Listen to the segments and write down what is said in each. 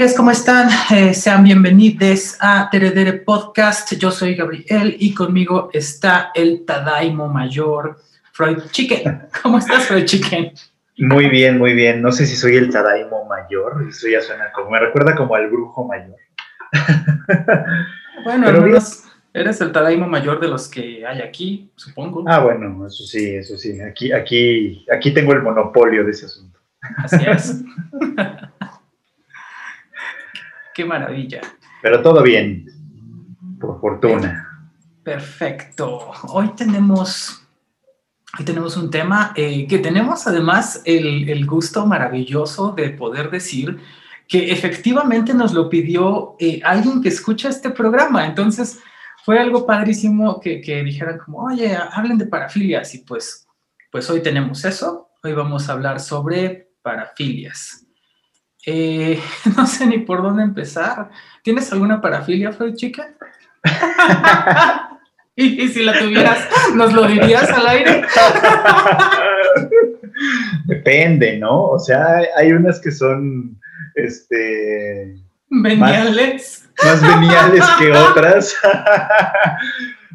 amigues? ¿Cómo están? Eh, sean bienvenidos a Teredere Podcast. Yo soy Gabriel y conmigo está el Tadaimo Mayor, Freud Chicken. ¿Cómo estás, Freud Chicken? Muy bien, muy bien. No sé si soy el Tadaimo Mayor, eso ya suena como, me recuerda como al brujo mayor. bueno, Pero eres el Tadaimo Mayor de los que hay aquí, supongo. Ah, bueno, eso sí, eso sí. Aquí, aquí, aquí tengo el monopolio de ese asunto. Así es. Qué maravilla. Pero todo bien, por fortuna. Perfecto. Hoy tenemos, hoy tenemos un tema eh, que tenemos además el, gusto maravilloso de poder decir que efectivamente nos lo pidió eh, alguien que escucha este programa. Entonces, fue algo padrísimo que, que, dijeran como, oye, hablen de parafilias y pues, pues hoy tenemos eso. Hoy vamos a hablar sobre parafilias. Eh, no sé ni por dónde empezar. ¿Tienes alguna parafilia, Freud, chica? y, si la tuvieras, ¿nos lo dirías al aire? Depende, ¿no? O sea, hay unas que son, este... Veniales. Más, veniales que otras.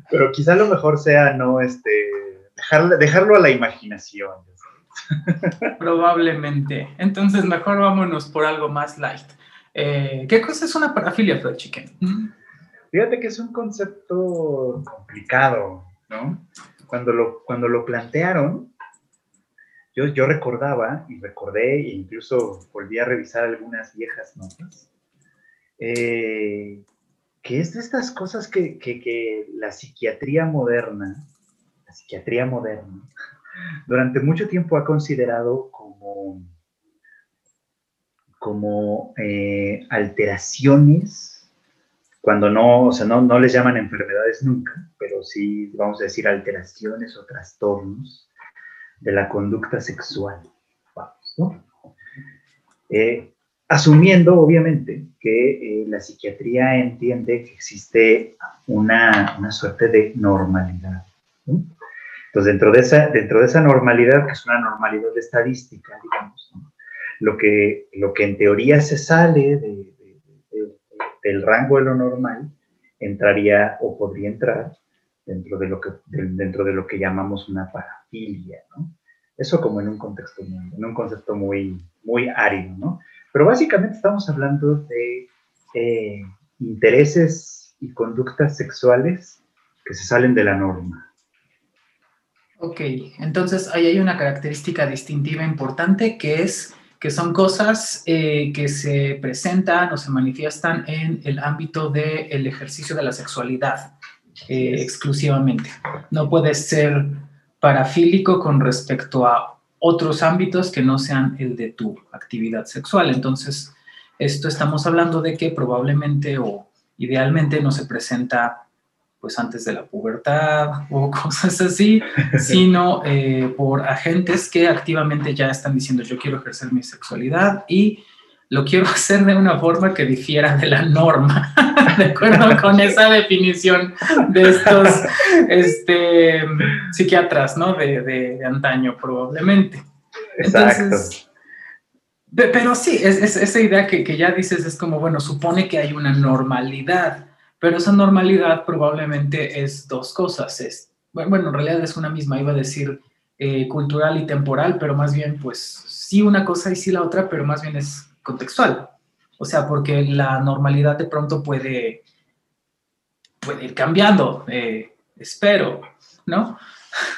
Pero quizá lo mejor sea no, este, dejarlo a la imaginación. Probablemente. Entonces, mejor vámonos por algo más light. Eh, ¿Qué cosa es una parafilia, Fred Chicken? Fíjate que es un concepto complicado, ¿no? Cuando lo, cuando lo plantearon, yo, yo recordaba y recordé e incluso volví a revisar algunas viejas notas, eh, que es de estas cosas que, que, que la psiquiatría moderna, la psiquiatría moderna, durante mucho tiempo ha considerado como, como eh, alteraciones, cuando no, o sea, no, no les llaman enfermedades nunca, pero sí, vamos a decir, alteraciones o trastornos de la conducta sexual. Eh, asumiendo, obviamente, que eh, la psiquiatría entiende que existe una, una suerte de normalidad. Entonces, dentro de esa, dentro de esa normalidad, que es una normalidad estadística, digamos, lo, que, lo que en teoría se sale del rango de lo normal, entraría o podría entrar dentro de lo que, dentro de lo que llamamos una parafilia. Eso como en un contexto, en un concepto muy, muy árido, ¿no? Pero básicamente estamos hablando de eh, intereses y conductas sexuales que se salen de la norma. Ok, entonces ahí hay una característica distintiva importante que es que son cosas eh, que se presentan o se manifiestan en el ámbito del ejercicio de la sexualidad eh, exclusivamente. No puedes ser parafílico con respecto a otros ámbitos que no sean el de tu actividad sexual. Entonces, esto estamos hablando de que probablemente o idealmente no se presenta pues antes de la pubertad o cosas así, sino eh, por agentes que activamente ya están diciendo yo quiero ejercer mi sexualidad y lo quiero hacer de una forma que difiera de la norma, de acuerdo con esa definición de estos este, psiquiatras, ¿no? De, antaño probablemente. Exacto. pero sí, es, esa idea que, que ya dices es como, bueno, supone que hay una normalidad pero esa normalidad probablemente es dos cosas. Es, bueno, en realidad es una misma, iba a decir eh, cultural y temporal, pero más bien, pues sí una cosa y sí la otra, pero más bien es contextual. O sea, porque la normalidad de pronto puede, puede ir cambiando, eh, espero, ¿no?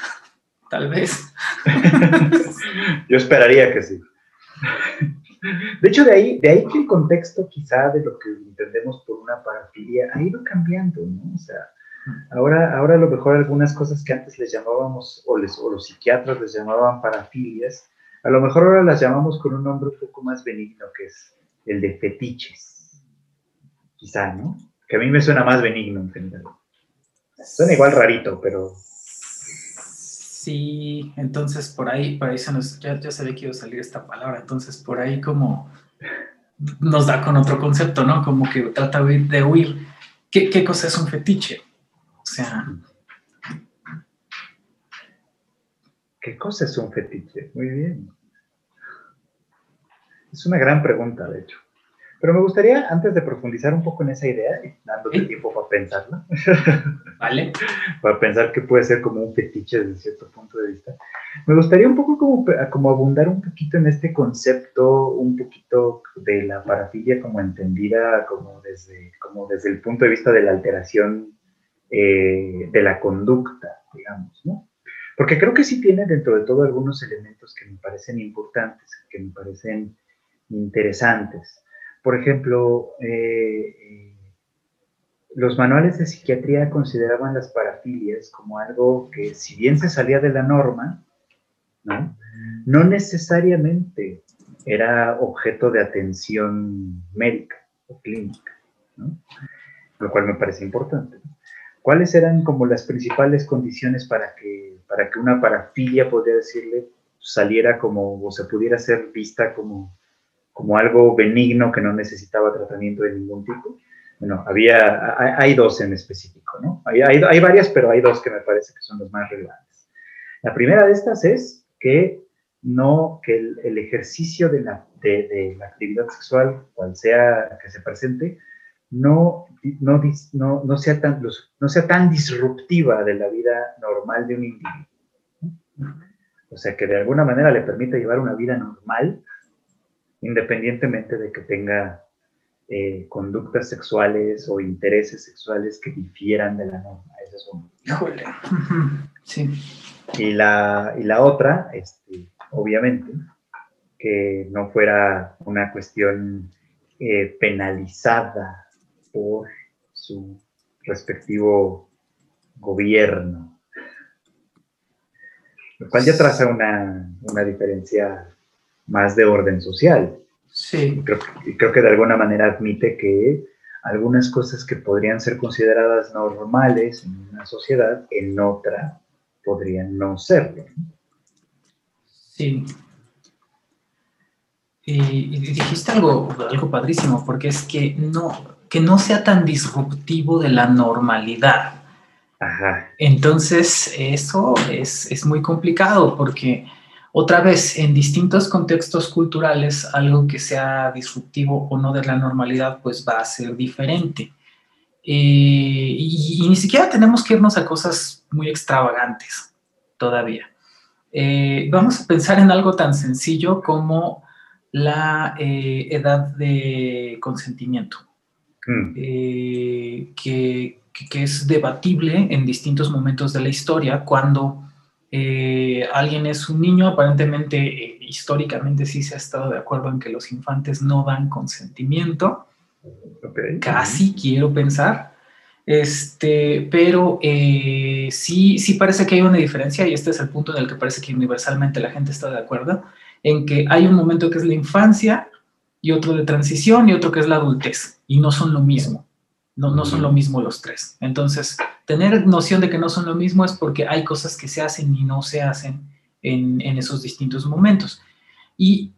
Tal vez. Yo esperaría que sí. De hecho, de ahí, de ahí que el contexto quizá de lo que entendemos por una parafilia ha ido cambiando, ¿no? O sea, ahora, ahora a lo mejor algunas cosas que antes les llamábamos, o, los psiquiatras les llamaban parafilias, a lo mejor ahora las llamamos con un nombre un poco más benigno, que es el de fetiches. Quizá, ¿no? Que a mí me suena más benigno en general. Suena igual rarito, pero Sí, entonces por ahí, por ahí se nos, ya, ya sabía que iba a salir esta palabra, entonces por ahí como nos da con otro concepto, ¿no? Como que trata de huir. ¿Qué, qué cosa es un fetiche? O sea... ¿Qué cosa es un fetiche? Muy bien. Es una gran pregunta, de hecho. Pero me gustaría, antes de profundizar un poco en esa idea, dándote tiempo para pensarla, ¿vale? para pensar que puede ser como un fetiche desde cierto punto de vista, me gustaría un poco como, como abundar un poquito en este concepto, un poquito de la parafilia como entendida como desde, como desde el punto de vista de la alteración eh, de la conducta, digamos, ¿no? Porque creo que sí tiene dentro de todo algunos elementos que me parecen importantes, que me parecen interesantes. Por ejemplo, eh, eh, los manuales de psiquiatría consideraban las parafilias como algo que, si bien se salía de la norma, no, necesariamente era objeto de atención médica o clínica, lo cual me parece importante. ¿Cuáles eran como las principales condiciones para que, para que una parafilia, podría decirle, saliera como o se pudiera ser vista como como algo benigno que no necesitaba tratamiento de ningún tipo. Bueno, había, hay, dos en específico, ¿no? Hay, hay, varias, pero hay dos que me parece que son los más relevantes. La primera de estas es que no, que el, ejercicio de la, de, la, actividad sexual, cual sea que se presente, no, no, no, no, sea tan, no sea tan disruptiva de la vida normal de un individuo. O sea, que de alguna manera le permita llevar una vida normal independientemente de que tenga eh, conductas sexuales o intereses sexuales que difieran de la norma. Ese es uno. Sí. Y la, y la otra, este, obviamente, que no fuera una cuestión eh, penalizada por su respectivo gobierno. Lo cual ya traza una, una diferencia más de orden social. Sí. Creo, creo que de alguna manera admite que algunas cosas que podrían ser consideradas normales en una sociedad, en otra podrían no serlo. Sí. Y, dijiste algo, algo padrísimo, porque es que no, que no sea tan disruptivo de la normalidad. Ajá. Entonces, eso es, es muy complicado porque otra vez, en distintos contextos culturales, algo que sea disruptivo o no de la normalidad, pues va a ser diferente. Eh, y, ni siquiera tenemos que irnos a cosas muy extravagantes todavía. Eh, vamos a pensar en algo tan sencillo como la eh, edad de consentimiento, mm. que, que, es debatible en distintos momentos de la historia cuando eh, alguien es un niño, aparentemente eh, históricamente sí se ha estado de acuerdo en que los infantes no dan consentimiento. Casi quiero pensar. Este, pero eh, sí, sí parece que hay una diferencia y este es el punto en el que parece que universalmente la gente está de acuerdo, en que hay un momento que es la infancia y otro de transición y otro que es la adultez y no son lo mismo. No, no son lo mismo los tres. Entonces, tener noción de que no son lo mismo es porque hay cosas que se hacen y no se hacen en, esos distintos momentos. Y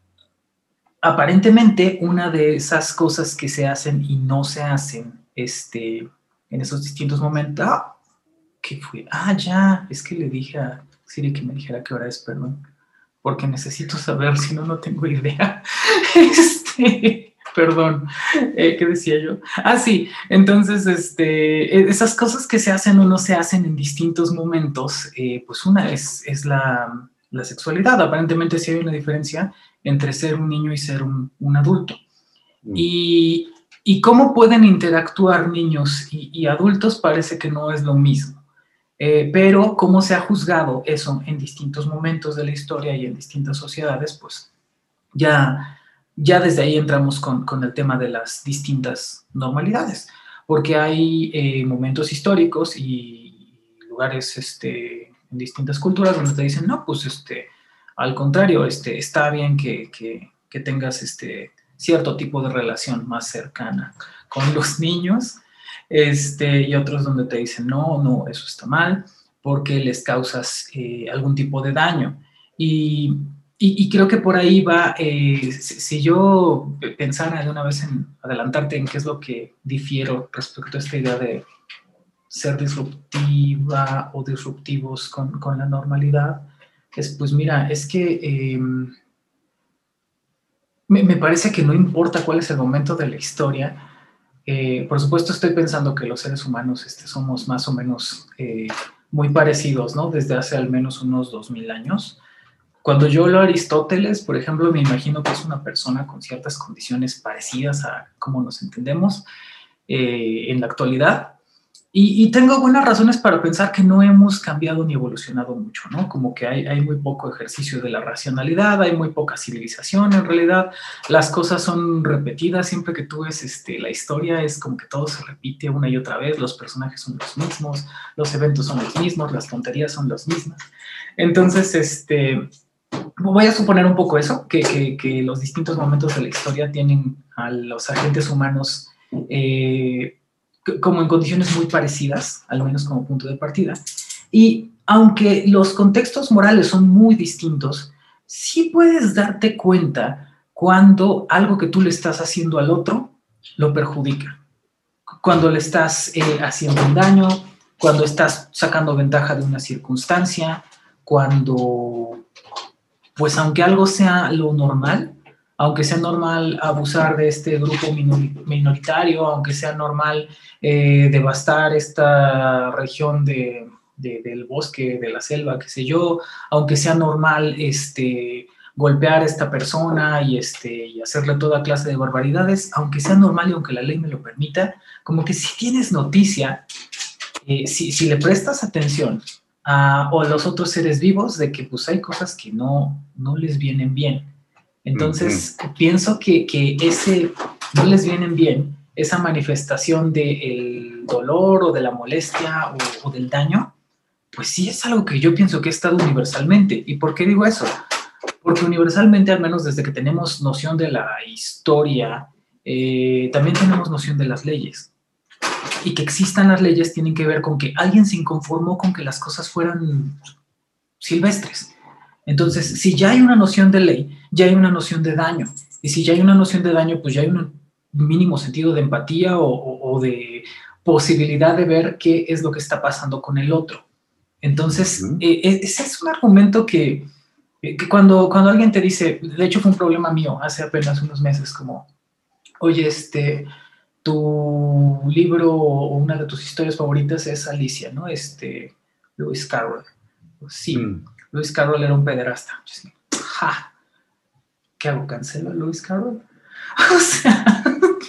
aparentemente una de esas cosas que se hacen y no se hacen este, en esos distintos momentos, ah, ¿qué fue? Ah, ya, es que le dije a Siri que me dijera qué hora es, perdón, porque necesito saber, si no, no tengo idea. Este, Perdón, eh, ¿qué decía yo? Ah, sí, entonces, este, e, esas cosas que se hacen o no se hacen en distintos momentos, eh, pues una es, es la, sexualidad. Aparentemente sí hay una diferencia entre ser un niño y ser un, adulto. Mm. Y, cómo pueden interactuar niños y, adultos parece que no es lo mismo. Eh, pero cómo se ha juzgado eso en distintos momentos de la historia y en distintas sociedades, pues ya ya desde ahí entramos con, el tema de las distintas normalidades, porque hay eh, momentos históricos y lugares este, en distintas culturas donde te dicen, no, pues este, al contrario, este, está bien que, tengas este, cierto tipo de relación más cercana con los niños, este, y otros donde te dicen, no, no, eso está mal, porque les causas eh, algún tipo de daño. Y y, creo que por ahí va, eh, si, yo pensara de una vez en adelantarte en qué es lo que difiero respecto a esta idea de ser disruptiva o disruptivos con, con la normalidad, es pues mira, es que em, Me, parece que no importa cuál es el momento de la historia. Eh, por supuesto, estoy pensando que los seres humanos este, somos más o menos eh, muy parecidos, ¿no? Desde hace al menos unos 2000 años. Cuando yo lo Aristóteles, por ejemplo, me imagino que es una persona con ciertas condiciones parecidas a cómo nos entendemos eh, en la actualidad. Y, tengo buenas razones para pensar que no hemos cambiado ni evolucionado mucho, ¿no? Como que hay, hay, muy poco ejercicio de la racionalidad, hay muy poca civilización en realidad, las cosas son repetidas, siempre que tú ves este, la historia es como que todo se repite una y otra vez, los personajes son los mismos, los eventos son los mismos, las tonterías son las mismas. Entonces, este, voy a suponer un poco eso, que, que, que los distintos momentos de la historia tienen a los agentes humanos eh, como en condiciones muy parecidas, al menos como punto de partida. Y aunque los contextos morales son muy distintos, sí puedes darte cuenta cuando algo que tú le estás haciendo al otro lo perjudica. Cuando le estás eh, haciendo un daño, cuando estás sacando ventaja de una circunstancia, cuando, pues aunque algo sea lo normal, aunque sea normal abusar de este grupo minoritario, aunque sea normal eh, devastar esta región de, del bosque, de la selva, qué sé yo, aunque sea normal este, golpear a esta persona y, este, y hacerle toda clase de barbaridades, aunque sea normal y aunque la ley me lo permita, como que si tienes noticia, eh, si, si, le prestas atención a, a, los otros seres vivos, de que pues hay cosas que no, no les vienen bien entonces, pienso que, que, ese no les vienen bien, esa manifestación del dolor o de la molestia o, del daño, pues sí es algo que yo pienso que ha estado universalmente. ¿Y por qué digo eso? Porque universalmente, al menos desde que tenemos noción de la historia, eh, también tenemos noción de las leyes. Y que existan las leyes tienen que ver con que alguien se inconformó con que las cosas fueran silvestres entonces, si ya hay una noción de ley, ya hay una noción de daño. Y si ya hay una noción de daño, pues ya hay un mínimo sentido de empatía o, de posibilidad de ver qué es lo que está pasando con el otro. Entonces, eh, e, ese es un argumento que, que, cuando, cuando alguien te dice, de hecho fue un problema mío hace apenas unos meses, como, oye, este, tu libro o una de tus historias favoritas es Alicia, ¿no? Este, Lewis Carroll. Sí, mm. Luis Carroll era un pederasta. ja, ¿qué hago? ¿Cancelo a Luis Carroll? o sea,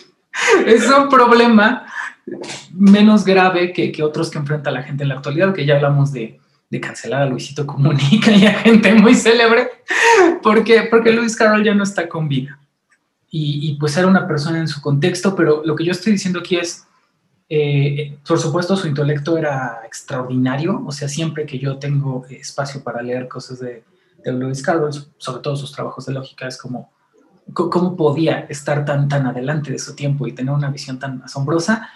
es un problema menos grave que, otros que enfrenta la gente en la actualidad, que ya hablamos de, cancelar a Luisito Comunica y a gente muy célebre, porque, porque Luis Carroll ya no está con vida. Y, y pues era una persona en su contexto, pero lo que yo estoy diciendo aquí es, eh, por supuesto, su intelecto era extraordinario, o sea, siempre que yo tengo espacio para leer cosas de, de Lewis Carroll, sobre todo sus trabajos de lógica, es como cómo podía estar tan, tan adelante de su tiempo y tener una visión tan asombrosa,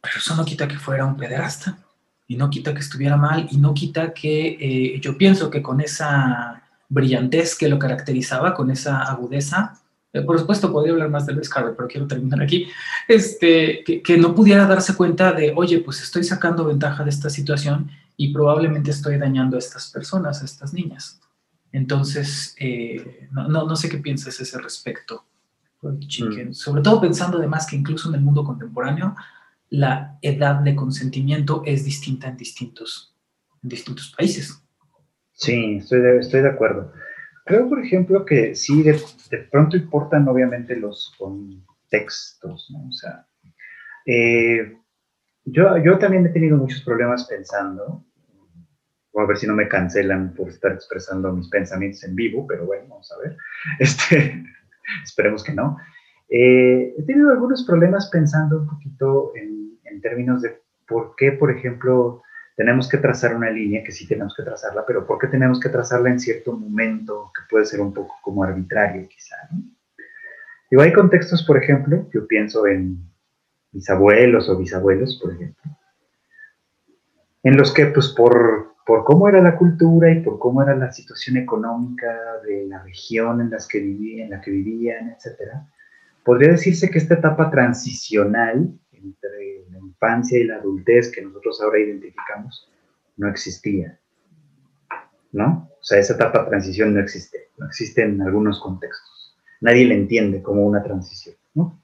pero eso no quita que fuera un pederasta, y no quita que estuviera mal, y no quita que eh, yo pienso que con esa brillantez que lo caracterizaba, con esa agudeza, por supuesto, podría hablar más de Luis Carver, pero quiero terminar aquí, este, que, no pudiera darse cuenta de, oye, pues estoy sacando ventaja de esta situación y probablemente estoy dañando a estas personas, a estas niñas. Entonces, eh, no, no, sé qué piensas ese respecto, mm. sobre todo pensando además que incluso en el mundo contemporáneo, la edad de consentimiento es distinta en distintos, en distintos países. Sí, estoy estoy de acuerdo. Creo, por ejemplo, que sí, de, pronto importan obviamente los contextos, ¿no? O sea, eh, yo, yo también he tenido muchos problemas pensando, a ver si no me cancelan por estar expresando mis pensamientos en vivo, pero bueno, vamos a ver. Este, esperemos que no. Eh, he tenido algunos problemas pensando un poquito en, en términos de por qué, por ejemplo, tenemos que trazar una línea, que sí tenemos que trazarla, pero ¿por qué tenemos que trazarla en cierto momento que puede ser un poco como arbitrario quizá? ¿no? hay contextos, por ejemplo, yo pienso en mis abuelos o bisabuelos, por ejemplo, en los que pues por, por cómo era la cultura y por cómo era la situación económica de la región en, las que vivían, en la que vivían, etcétera, podría decirse que esta etapa transicional entre infancia y la adultez que nosotros ahora identificamos no existía. ¿No? O sea, esa etapa de transición no existe, no existe en algunos contextos. nadie le entiende como una transición, ¿no?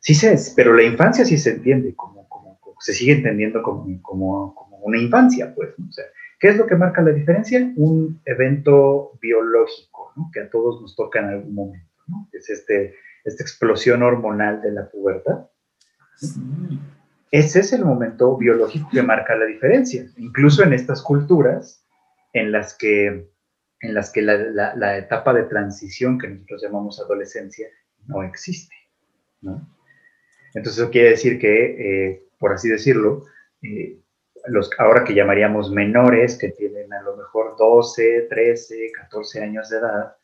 Sí se, pero la infancia sí se entiende como, como, se sigue entendiendo como, como, como una infancia, pues, ¿no? O sea, ¿qué es lo que marca la diferencia? Un evento biológico, ¿no? Que a todos nos toca en algún momento, ¿no? Es este, esta explosión hormonal de la pubertad. Ese es el momento biológico que marca la diferencia, incluso en estas culturas en las que, en las que la, etapa de transición que nosotros llamamos adolescencia no existe. Entonces eso quiere decir que, eh, por así decirlo, eh, los ahora que llamaríamos menores, que tienen a lo mejor 12, 13, 14 años de edad,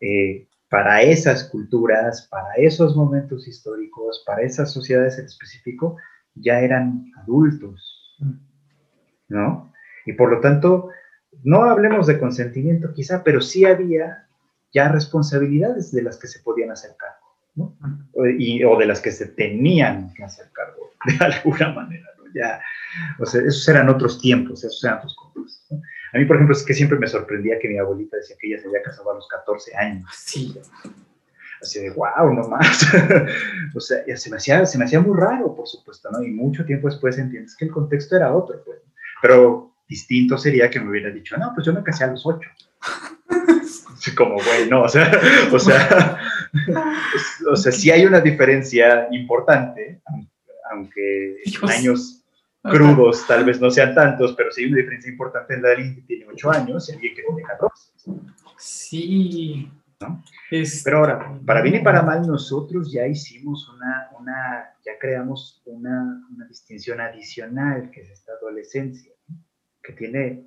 eh, para esas culturas, para esos momentos históricos, para esas sociedades en específico, ya eran adultos, ¿no? Y por lo tanto, no hablemos de consentimiento quizá, pero sí había ya responsabilidades de las que se podían hacer cargo, ¿no? Y, o de las que se tenían que hacer cargo, de alguna manera, ¿no? Ya, o sea, esos eran otros tiempos, esos eran otros cosas. ¿no? A mí, por ejemplo, es que siempre me sorprendía que mi abuelita decía que ella se había casado a los 14 años. Sí así de, wow, no más. o sea, se me, hacía, se me hacía muy raro, por supuesto, ¿no? Y mucho tiempo después entiendes que el contexto era otro, pues. Pero distinto sería que me hubiera dicho, no, pues yo me casé a los ocho. Como, güey, no, o sea, o sea, o sea, sí hay una diferencia importante, aunque en años crudos tal vez no sean tantos, pero sí hay una diferencia importante en la de alguien que tiene ocho años y alguien que tiene 14. Sí, pero ahora, para bien y para mal, nosotros ya hicimos una, una ya creamos una, una, distinción adicional, que es esta adolescencia, que tiene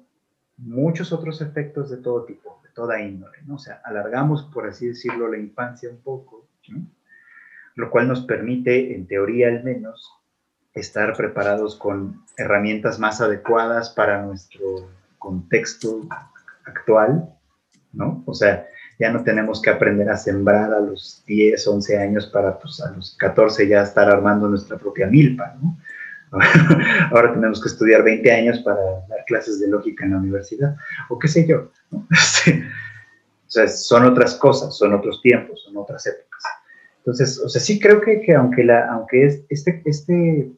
muchos otros efectos de todo tipo, de toda índole, ¿no? O sea, alargamos, por así decirlo, la infancia un poco, lo cual nos permite, en teoría al menos, estar preparados con herramientas más adecuadas para nuestro contexto actual, ¿no? O sea, ya no tenemos que aprender a sembrar a los 10, 11 años para pues, a los 14 ya estar armando nuestra propia milpa, ¿no? Ahora tenemos que estudiar 20 años para dar clases de lógica en la universidad, o qué sé yo. Este, o sea, son otras cosas, son otros tiempos, son otras épocas. Entonces, o sea, sí creo que, que aunque, la, aunque es, este, este,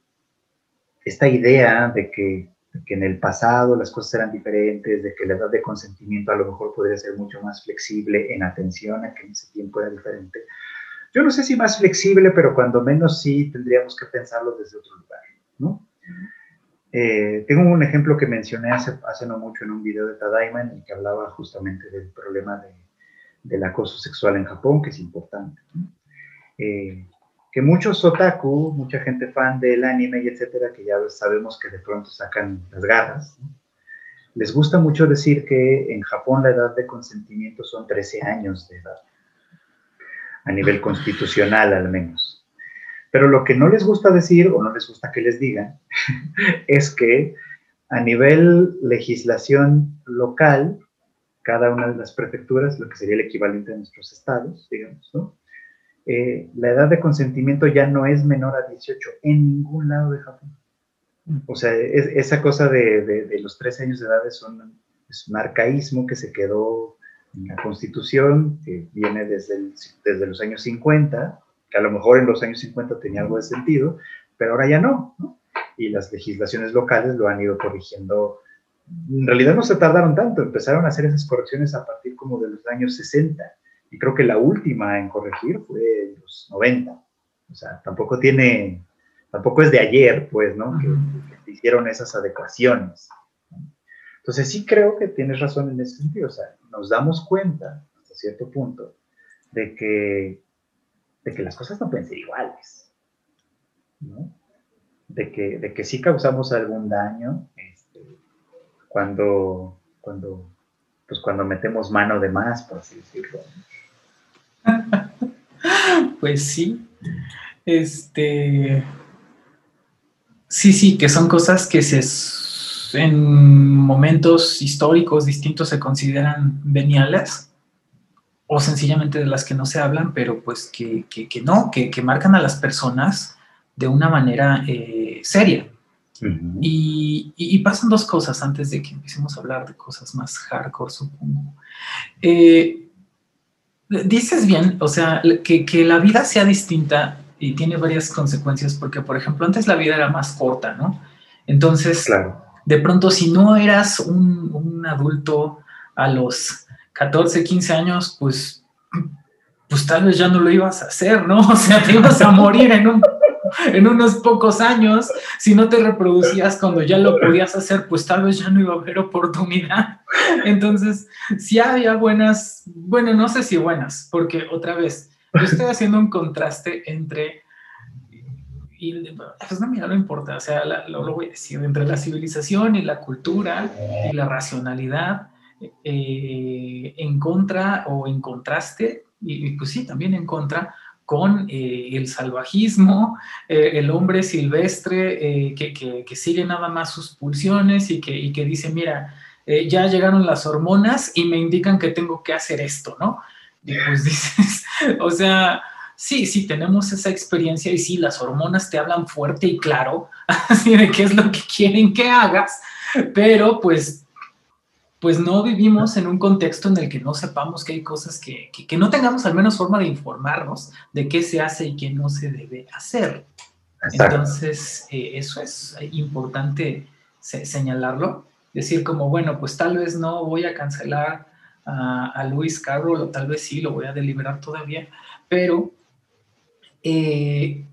esta idea de que que en el pasado las cosas eran diferentes, de que la edad de consentimiento a lo mejor podría ser mucho más flexible en atención a que en ese tiempo era diferente. Yo no sé si más flexible, pero cuando menos sí tendríamos que pensarlo desde otro lugar, ¿no? Eh, tengo un ejemplo que mencioné hace, hace no mucho en un video de Tadaima en el que hablaba justamente del problema de, del acoso sexual en Japón, que es importante. ¿no? Eh, que muchos otaku, mucha gente fan del anime y etcétera, que ya sabemos que de pronto sacan las garras, les gusta mucho decir que en Japón la edad de consentimiento son 13 años de edad, a nivel constitucional al menos. Pero lo que no les gusta decir o no les gusta que les digan es que a nivel legislación local, cada una de las prefecturas, lo que sería el equivalente a nuestros estados, digamos, ¿no? Eh, la edad de consentimiento ya no es menor a 18 en ningún lado de Japón. O sea, esa cosa de, los 13 años de edad es un, arcaísmo que se quedó en la Constitución, que viene desde, los años 50, que a lo mejor en los años 50 tenía algo de sentido, pero ahora ya no, ¿no? Y las legislaciones locales lo han ido corrigiendo. En realidad no se tardaron tanto, empezaron a hacer esas correcciones a partir como de los años 60 y creo que la última en corregir fue en los 90. O sea, tampoco tiene, tampoco es de ayer, pues, ¿no? Que, hicieron esas adecuaciones. Entonces sí creo que tienes razón en ese sentido. O sea, nos damos cuenta, hasta cierto punto, de que, de que las cosas no pueden ser iguales. ¿no? De, que, de que sí causamos algún daño este, cuando, cuando, pues cuando metemos mano de más, por así decirlo. pues sí. Este. Sí, sí, que son cosas que se, en momentos históricos distintos se consideran veniales o sencillamente de las que no se hablan, pero pues que, no, que, marcan a las personas de una manera eh, seria. y, pasan dos cosas antes de que empecemos a hablar de cosas más hardcore, supongo. Eh, Dices bien, o sea, que, que la vida sea distinta y tiene varias consecuencias, porque, por ejemplo, antes la vida era más corta, ¿no? Entonces, de pronto, si no eras un, un, adulto a los 14, 15 años, pues, pues tal vez ya no lo ibas a hacer, ¿no? O sea, te ibas a morir en un en unos pocos años, si no te reproducías cuando ya lo podías hacer, pues tal vez ya no iba a haber oportunidad. Entonces, si había buenas, bueno, no sé si buenas, porque otra vez, yo estoy haciendo un contraste entre, y pues no, mira, no importa, o sea, lo, voy a decir, entre la civilización y la cultura y la racionalidad eh, en contra o en contraste, y pues sí, también en contra con eh, el salvajismo, eh, el hombre silvestre eh, que, sigue nada más sus pulsiones y que, que dice, mira, ya llegaron las hormonas y me indican que tengo que hacer esto, ¿no? Y pues dices, o sea, sí, sí, tenemos esa experiencia y sí, las hormonas te hablan fuerte y claro, así de qué es lo que quieren que hagas, pero pues pues no vivimos en un contexto en el que no sepamos que hay cosas que, que, no tengamos al menos forma de informarnos de qué se hace y qué no se debe hacer. Entonces, eh, eso es importante señalarlo, decir como, bueno, pues tal vez no voy a cancelar a, Luis Carroll o tal vez sí, lo voy a deliberar todavía, pero, eh,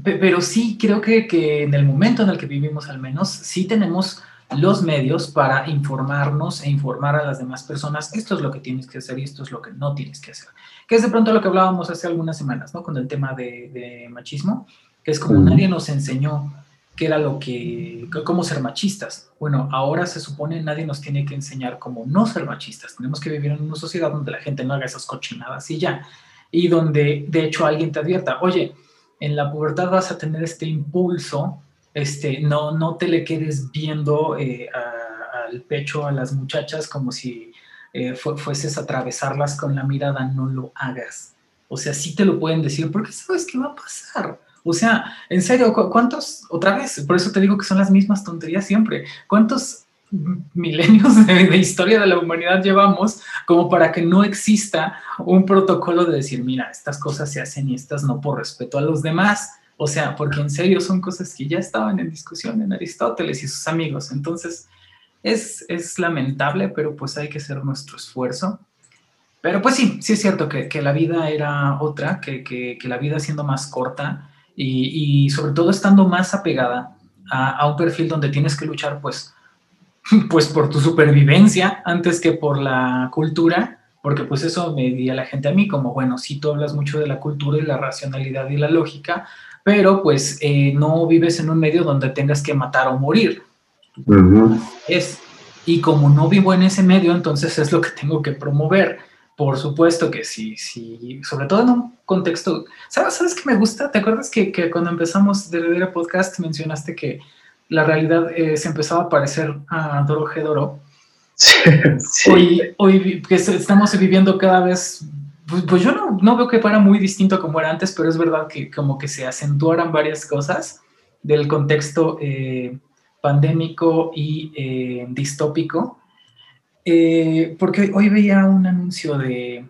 pero sí creo que, que en el momento en el que vivimos al menos, sí tenemos los medios para informarnos e informar a las demás personas, esto es lo que tienes que hacer y esto es lo que no tienes que hacer. Que es de pronto lo que hablábamos hace algunas semanas, ¿no? Con el tema de, machismo, que es como nadie nos enseñó qué era lo que, cómo ser machistas. Bueno, ahora se supone nadie nos tiene que enseñar cómo no ser machistas. Tenemos que vivir en una sociedad donde la gente no haga esas cochinadas y ya. Y donde, de hecho, alguien te advierta, oye, en la pubertad vas a tener este impulso este, no, no te le quedes viendo eh, al pecho a las muchachas como si eh, fueses a atravesarlas con la mirada, no lo hagas. O sea, sí te lo pueden decir porque sabes qué va a pasar. O sea, en serio, ¿cuántos, otra vez, por eso te digo que son las mismas tonterías siempre, cuántos milenios de, de, historia de la humanidad llevamos como para que no exista un protocolo de decir, mira, estas cosas se hacen y estas no por respeto a los demás. O sea, porque en serio son cosas que ya estaban en discusión en Aristóteles y sus amigos. Entonces, es, es lamentable, pero pues hay que hacer nuestro esfuerzo. Pero pues sí, sí es cierto que, que la vida era otra, que, que, la vida siendo más corta y, y sobre todo estando más apegada a, a, un perfil donde tienes que luchar pues, pues por tu supervivencia antes que por la cultura, porque pues eso me di a la gente a mí como, bueno, si tú hablas mucho de la cultura y la racionalidad y la lógica, pero pues eh, no vives en un medio donde tengas que matar o morir. es, y como no vivo en ese medio, entonces es lo que tengo que promover. Por supuesto que sí, sí, sobre todo en un contexto, ¿sabes, ¿sabes qué me gusta? ¿Te acuerdas que, que cuando empezamos de Podcast mencionaste que la realidad eh, se empezaba a parecer a Doro Gedoro? Sí, Hoy, hoy que estamos viviendo cada vez pues, pues, yo no, no, veo que fuera muy distinto como era antes, pero es verdad que como que se acentuaran varias cosas del contexto eh, pandémico y eh, distópico. Eh, porque hoy veía un anuncio de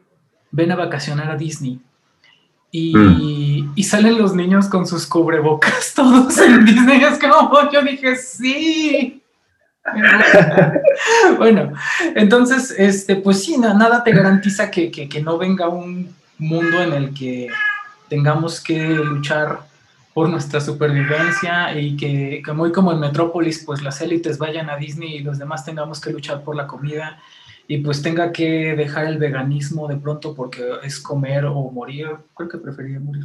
ven a vacacionar a Disney y, mm. y, salen los niños con sus cubrebocas todos en Disney. Es como yo dije, sí, bueno, entonces, este, pues sí, nada te garantiza que, que, no venga un mundo en el que tengamos que luchar por nuestra supervivencia y que, que, muy como en Metrópolis, pues las élites vayan a Disney y los demás tengamos que luchar por la comida y pues tenga que dejar el veganismo de pronto porque es comer o morir, creo que preferiría morir.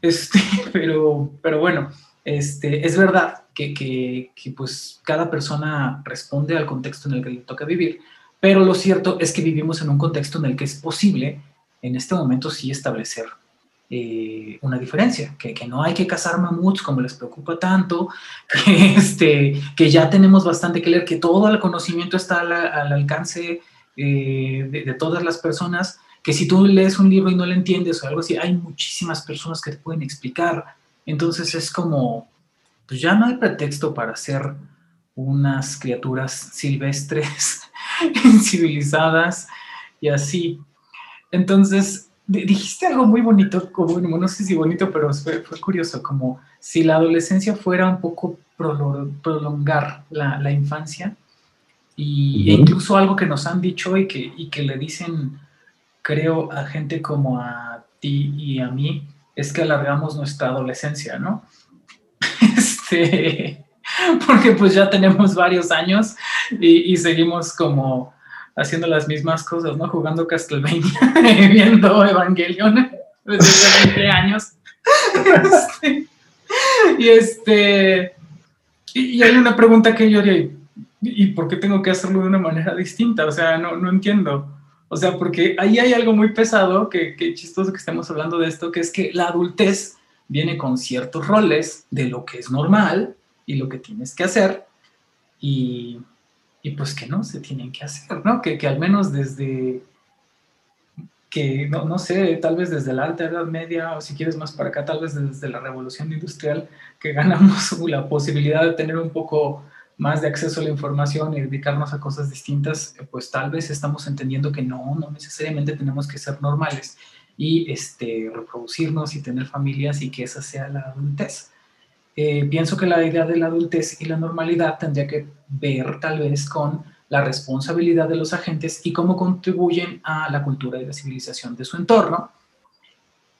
Este, pero, pero bueno, este, es verdad que, que, pues cada persona responde al contexto en el que le toca vivir, pero lo cierto es que vivimos en un contexto en el que es posible en este momento sí establecer eh, una diferencia, que, que, no hay que cazar mamuts como les preocupa tanto, que, este, que ya tenemos bastante que leer, que todo el conocimiento está al, alcance eh, de, de, todas las personas, que si tú lees un libro y no lo entiendes o algo así, hay muchísimas personas que te pueden explicar. Entonces es como, pues ya no hay pretexto para ser unas criaturas silvestres, civilizadas y así. Entonces, dijiste algo muy bonito, como, no sé si bonito, pero fue, curioso, como si la adolescencia fuera un poco prolongar la, infancia, y, e incluso algo que nos han dicho y que, y que le dicen, creo, a gente como a ti y a mí, es que alargamos nuestra adolescencia, ¿no? Porque pues ya tenemos varios años y, y seguimos como haciendo las mismas cosas, ¿no? Jugando Castlevania, viendo Evangelion desde 20 años. Este, y este, y, hay una pregunta que yo haría, ¿y por qué tengo que hacerlo de una manera distinta? O sea, no, no entiendo. O sea, porque ahí hay algo muy pesado, que, que chistoso que estemos hablando de esto, que es que la adultez viene con ciertos roles de lo que es normal y lo que tienes que hacer. Y, y pues que no se tienen que hacer, ¿no? Que, que al menos desde, que no, no, sé, tal vez desde la alta edad media o si quieres más para acá, tal vez desde la revolución industrial, que ganamos la posibilidad de tener un poco más de acceso a la información y dedicarnos a cosas distintas, pues tal vez estamos entendiendo que no, no necesariamente tenemos que ser normales y este, reproducirnos y tener familias y que esa sea la adultez. Eh, pienso que la idea de la adultez y la normalidad tendría que ver tal vez con la responsabilidad de los agentes y cómo contribuyen a la cultura y la civilización de su entorno.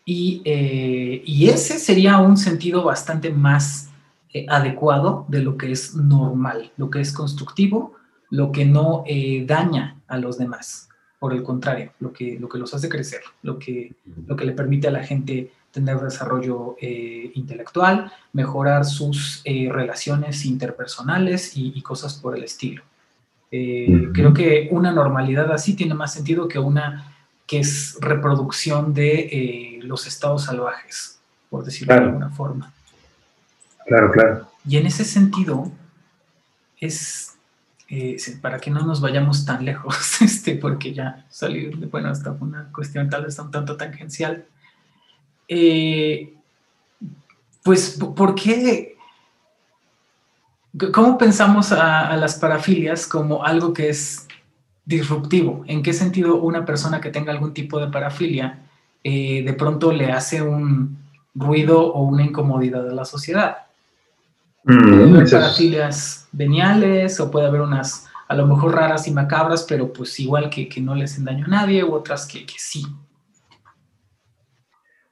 Y, eh, ese sería un sentido bastante más eh, adecuado de lo que es normal, lo que es constructivo, lo que no daña a los demás. Por el contrario, lo que, lo que los hace crecer, lo que, lo que le permite a la gente tener desarrollo eh, intelectual, mejorar sus eh, relaciones interpersonales y, cosas por el estilo. Eh, creo que una normalidad así tiene más sentido que una que es reproducción de los estados salvajes, por decirlo de alguna forma. Claro, claro. Y en ese sentido, es para que no nos vayamos tan lejos, este, porque ya salir, bueno, hasta una cuestión tal vez un tanto tangencial, eh, pues, ¿por qué? ¿Cómo pensamos a, las parafilias como algo que es disruptivo? ¿En qué sentido una persona que tenga algún tipo de parafilia eh, de pronto le hace un ruido o una incomodidad a la sociedad? Mm, puede haber parafilias veniales o puede haber unas a lo mejor raras y macabras, pero pues igual que, que no le hacen daño a nadie, u otras que, que sí.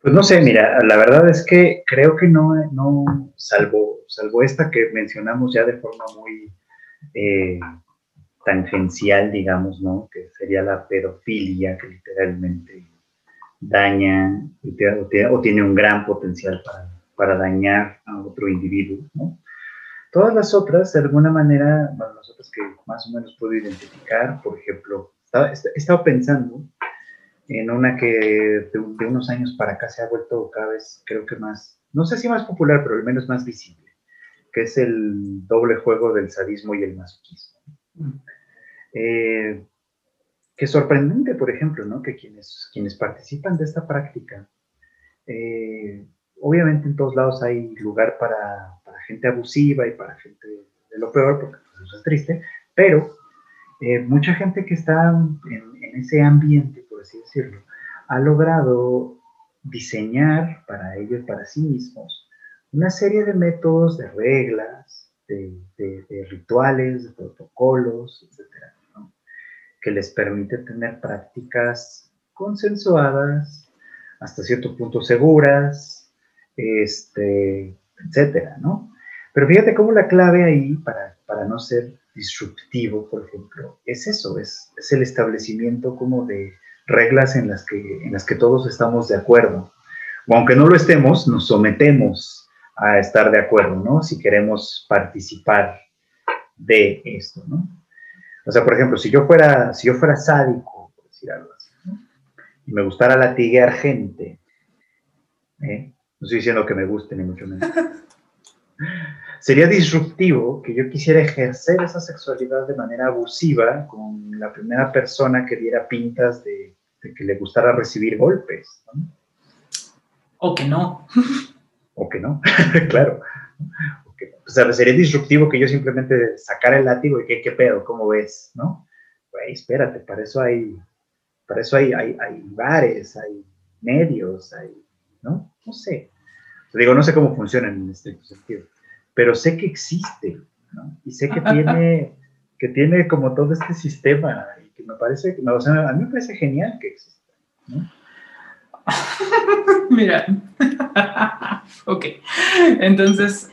Pues no sé, mira, la verdad es que creo que no, no salvo, salvo esta que mencionamos ya de forma muy eh, tangencial, digamos, ¿no? Que sería la pedofilia, que literalmente daña o tiene un gran potencial para, para dañar a otro individuo, ¿no? Todas las otras, de alguna manera, bueno, las otras que más o menos puedo identificar, por ejemplo, he estado pensando en una que de, unos años para acá se ha vuelto cada vez, creo que más, no sé si más popular, pero al menos más visible, que es el doble juego del sadismo y el masoquismo. Eh, que sorprendente, por ejemplo, ¿no? que quienes, quienes participan de esta práctica, eh, obviamente en todos lados hay lugar para, gente abusiva y para gente de lo peor, porque pues, eso es triste, pero eh, mucha gente que está en, ese ambiente así decirlo, ha logrado diseñar para ellos, para sí mismos, una serie de métodos, de reglas, de, rituales, de protocolos, etcétera, que les permite tener prácticas consensuadas, hasta cierto punto seguras, este, etcétera, ¿no? Pero fíjate cómo la clave ahí, para, para no ser disruptivo, por ejemplo, es eso, es, es el establecimiento como de reglas en las que, en las que todos estamos de acuerdo. O aunque no lo estemos, nos sometemos a estar de acuerdo, ¿no? Si queremos participar de esto, ¿no? O sea, por ejemplo, si yo fuera, si yo fuera sádico, por decir algo así, y me gustara latiguear gente, ¿eh? No estoy diciendo que me guste ni mucho menos, sería disruptivo que yo quisiera ejercer esa sexualidad de manera abusiva con la primera persona que diera pintas de de que le gustara recibir golpes. ¿no? O que no. O que no, claro. O, sea, sería disruptivo que yo simplemente sacara el látigo y que, ¿qué pedo? ¿Cómo ves? ¿No? Güey, espérate, para eso hay, para eso hay, hay, hay bares, hay medios, hay, ¿no? No sé. Digo, no sé cómo funcionan en este sentido, pero sé que existe, ¿no? Y sé que tiene, que tiene como todo este sistema, y que me parece, o sea, a mí me parece genial que exista, ¿no? Mira, ok. Entonces,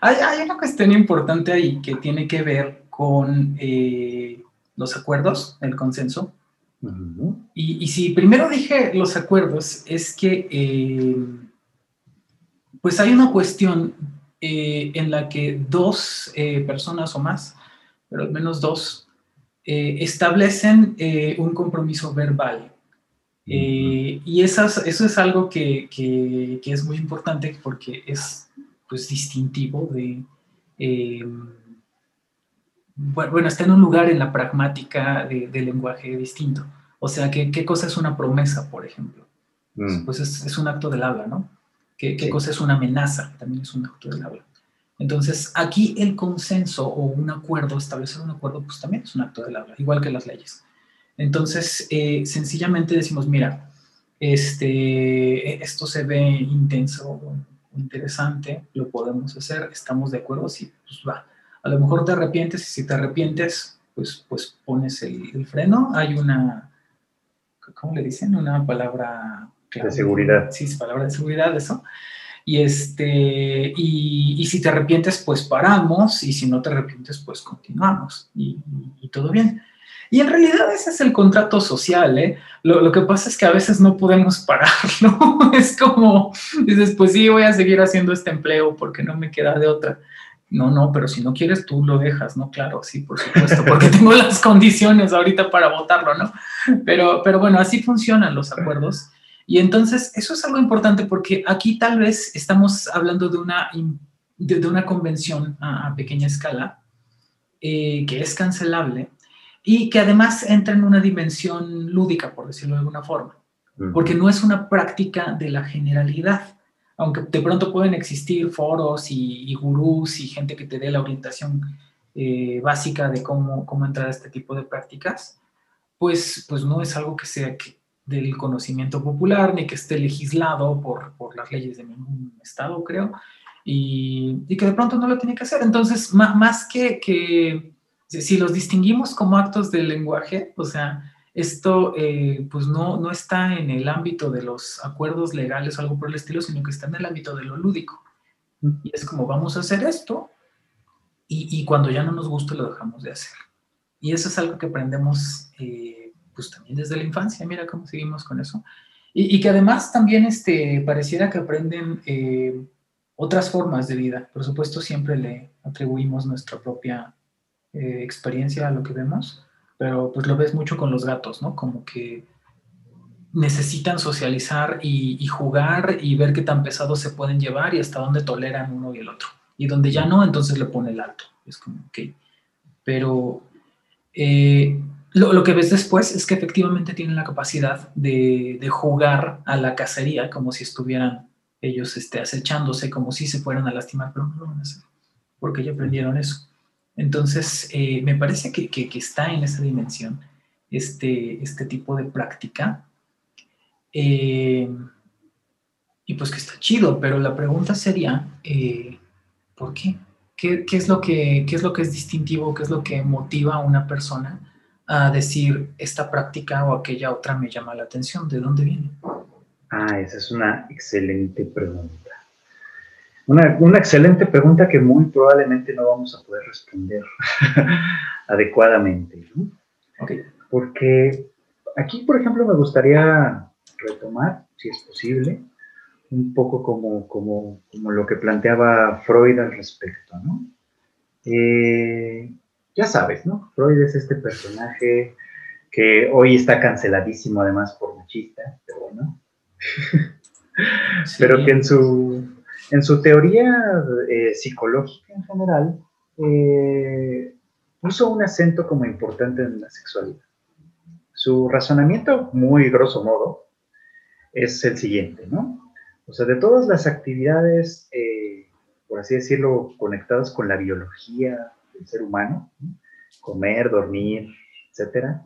hay, hay, una cuestión importante ahí que tiene que ver con eh, los acuerdos, el consenso. y, si primero dije los acuerdos, es que eh, pues hay una cuestión eh, en la que dos personas o más, pero al menos dos, establecen un compromiso verbal eh, y esas, eso es algo que, que, es muy importante porque es pues, distintivo de... Eh, bueno, está en un lugar en la pragmática de, lenguaje distinto. O sea, ¿qué, ¿qué, cosa es una promesa, por ejemplo? Mm. Pues es, es, un acto del habla, ¿no? ¿Qué, qué cosa es una amenaza? También es un acto del habla. Entonces, aquí el consenso o un acuerdo, establecer un acuerdo, pues también es un acto del habla, igual que las leyes. Entonces, eh, sencillamente decimos, mira, este, esto se ve intenso, interesante, lo podemos hacer, estamos de acuerdo, sí, pues va. A lo mejor te arrepientes y si te arrepientes, pues, pues pones el, freno. Hay una, ¿cómo le dicen? Una palabra... de seguridad. Sí, es palabra de seguridad, eso. Y, este, y, si te arrepientes, pues paramos, y si no te arrepientes, pues continuamos, y todo bien. Y en realidad ese es el contrato social, ¿eh? Lo, que pasa es que a veces no podemos parar, ¿no? Es como, dices, pues sí, voy a seguir haciendo este empleo porque no me queda de otra. No, no, pero si no quieres, tú lo dejas, ¿no? Claro, sí, por supuesto, porque tengo las condiciones ahorita para votarlo, ¿no? Pero, pero bueno, así funcionan los acuerdos. Y entonces, eso es algo importante porque aquí tal vez estamos hablando de una, de, una convención a, pequeña escala eh, que es cancelable, y que además entra en una dimensión lúdica, por decirlo de alguna forma, porque no es una práctica de la generalidad, aunque de pronto pueden existir foros y, gurús y gente que te dé la orientación eh, básica de cómo, cómo entrar a este tipo de prácticas, pues, pues no es algo que sea del conocimiento popular ni que esté legislado por, por las leyes de ningún estado, creo, y, y, que de pronto no lo tiene que hacer. Entonces, más, más que, que si los distinguimos como actos del lenguaje, o sea, esto eh, pues no, no está en el ámbito de los acuerdos legales o algo por el estilo, sino que está en el ámbito de lo lúdico. Y es como vamos a hacer esto y, cuando ya no nos guste lo dejamos de hacer. Y eso es algo que aprendemos eh, pues también desde la infancia, mira cómo seguimos con eso. Y, que además también este, pareciera que aprenden eh, otras formas de vida. Por supuesto, siempre le atribuimos nuestra propia eh, experiencia a lo que vemos, pero pues lo ves mucho con los gatos, ¿no? Como que necesitan socializar y, jugar y ver qué tan pesados se pueden llevar y hasta dónde toleran uno y el otro. Y donde ya no, entonces le pone el alto. Es como, ok. Pero eh, lo, que ves después es que efectivamente tienen la capacidad de, jugar a la cacería como si estuvieran ellos este, acechándose, como si se fueran a lastimar, pero no lo van a hacer, porque ya aprendieron eso. Entonces, eh, me parece que, está en esa dimensión este, este tipo de práctica. Eh, y pues que está chido, pero la pregunta sería, eh, ¿por qué? ¿Qué, es lo que, ¿Qué es lo que es distintivo? ¿Qué es lo que motiva a una persona a decir esta práctica o aquella otra me llama la atención? ¿De dónde viene? Ah, esa es una excelente pregunta. Una, excelente pregunta que muy probablemente no vamos a poder responder adecuadamente. ¿no? Porque aquí, por ejemplo, me gustaría retomar, si es posible, un poco como, como, como lo que planteaba Freud al respecto. ¿no? Eh, ya sabes, ¿no? Freud es este personaje que hoy está canceladísimo además por machista, pero bueno. pero que en su en su teoría eh, psicológica en general, eh, puso un acento como importante en la sexualidad. Su razonamiento, muy grosso modo, es el siguiente, ¿no? O sea, de todas las actividades, eh, por así decirlo, conectadas con la biología ser humano, comer, dormir, etcétera,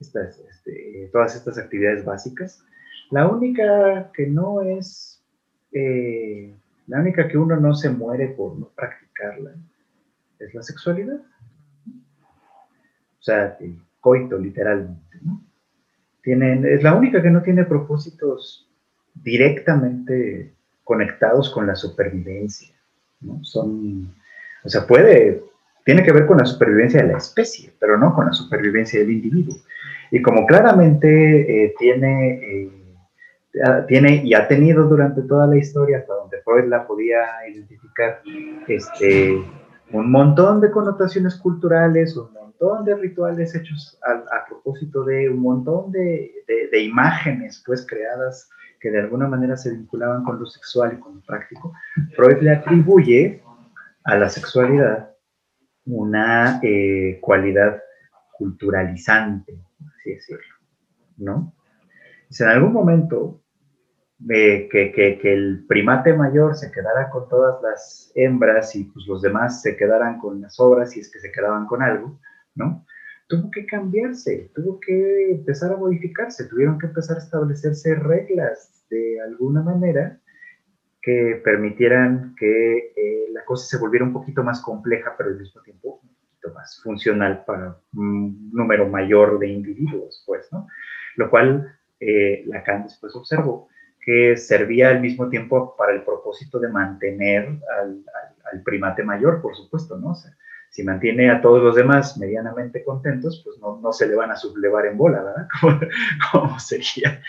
este, todas estas actividades básicas. La única que no es, eh, la única que uno no se muere por no practicarla es la sexualidad. O sea, el coito, literalmente, ¿no? Tienen, es la única que no tiene propósitos directamente conectados con la supervivencia. Son, o sea, puede, tiene que ver con la supervivencia de la especie, pero no con la supervivencia del individuo. Y como claramente eh, tiene, eh, tiene y ha tenido durante toda la historia, hasta donde Freud la podía identificar, este, un montón de connotaciones culturales, un montón de rituales hechos a, propósito de un montón de, de, imágenes pues creadas que de alguna manera se vinculaban con lo sexual y con lo práctico, Freud le atribuye a la sexualidad una eh, cualidad culturalizante, así decirlo, ¿no? Si en algún momento que, que, el primate mayor se quedara con todas las hembras y pues los demás se quedaran con las obras y es que se quedaban con algo, ¿no? Tuvo que cambiarse, tuvo que empezar a modificarse, tuvieron que empezar a establecerse reglas de alguna manera que permitieran que eh, la cosa se volviera un poquito más compleja, pero al mismo tiempo un poquito más funcional para un número mayor de individuos, pues, ¿no? Lo cual eh, Lacan después observó que servía al mismo tiempo para el propósito de mantener al, primate mayor, por supuesto, ¿no? O sea, si mantiene a todos los demás medianamente contentos, pues no, no se le van a sublevar en bola, ¿verdad? Como, sería,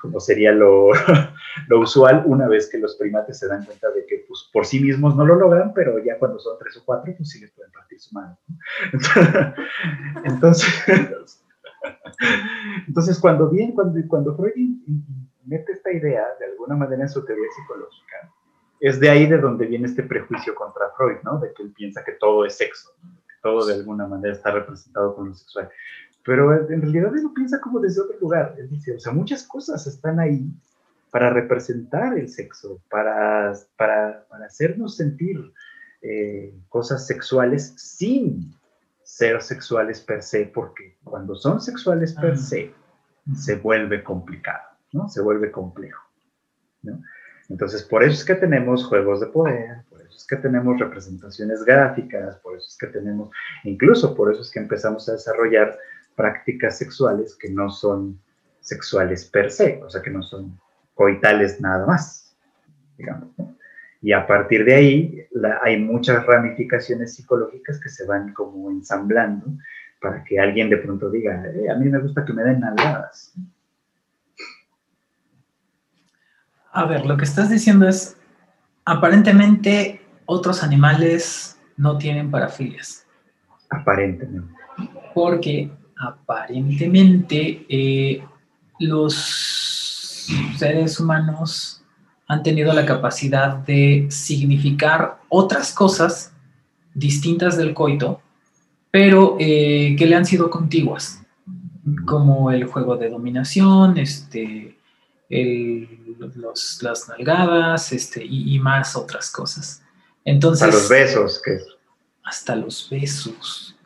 como sería lo, lo, usual una vez que los primates se dan cuenta de que pues, por sí mismos no lo logran, pero ya cuando son tres o cuatro, pues sí les pueden partir su mano. Entonces, entonces cuando bien, cuando, cuando Freud mete esta idea de alguna manera en su teoría psicológica, es de ahí de donde viene este prejuicio contra Freud, ¿no? De que él piensa que todo es sexo, que todo de alguna manera está representado con lo sexual. Pero en realidad él lo piensa como desde otro lugar. Él dice, o sea, muchas cosas están ahí para representar el sexo, para, para, para hacernos sentir eh, cosas sexuales sin ser sexuales per se, porque cuando son sexuales per se, se vuelve complicado. ¿no? Se vuelve complejo, Entonces, por eso es que tenemos juegos de poder, por eso es que tenemos representaciones gráficas, por eso es que tenemos, incluso por eso es que empezamos a desarrollar prácticas sexuales que no son sexuales per se, o sea, que no son coitales nada más, digamos, Y a partir de ahí hay muchas ramificaciones psicológicas que se van como ensamblando para que alguien de pronto diga, eh, a mí me gusta que me den nalgadas. A ver, lo que estás diciendo es, aparentemente otros animales no tienen parafilias. Aparentemente. Porque aparentemente eh, los seres humanos han tenido la capacidad de significar otras cosas distintas del coito, pero eh, que le han sido contiguas, como el juego de dominación, este, las nalgadas este, y, más otras cosas. Entonces, hasta los besos, ¿qué? Hasta los besos.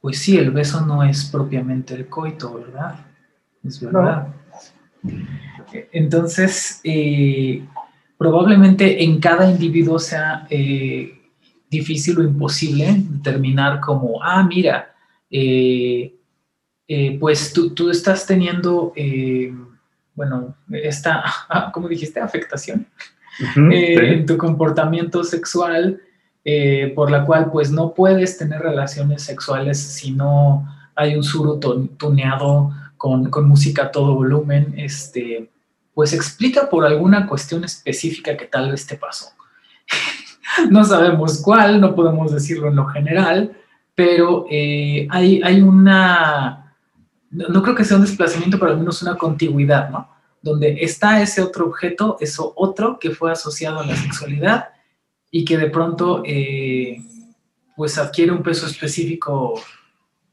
Pues sí, el beso no es propiamente el coito, ¿verdad? Es verdad. Entonces, eh, probablemente en cada individuo sea eh, difícil o imposible determinar como, ah, mira, eh, pues tú, tú, estás teniendo bueno, esta, como dijiste, afectación eh, en tu comportamiento sexual, eh, por la cual pues no puedes tener relaciones sexuales si no hay un suru tuneado con, música a todo volumen, este, pues explica por alguna cuestión específica que tal vez te pasó. no sabemos cuál, no podemos decirlo en lo general, pero eh, hay, hay una no, creo que sea un desplazamiento, pero al menos una contigüidad, ¿no? Donde está ese otro objeto, eso otro que fue asociado a la sexualidad y que de pronto eh, pues adquiere un peso específico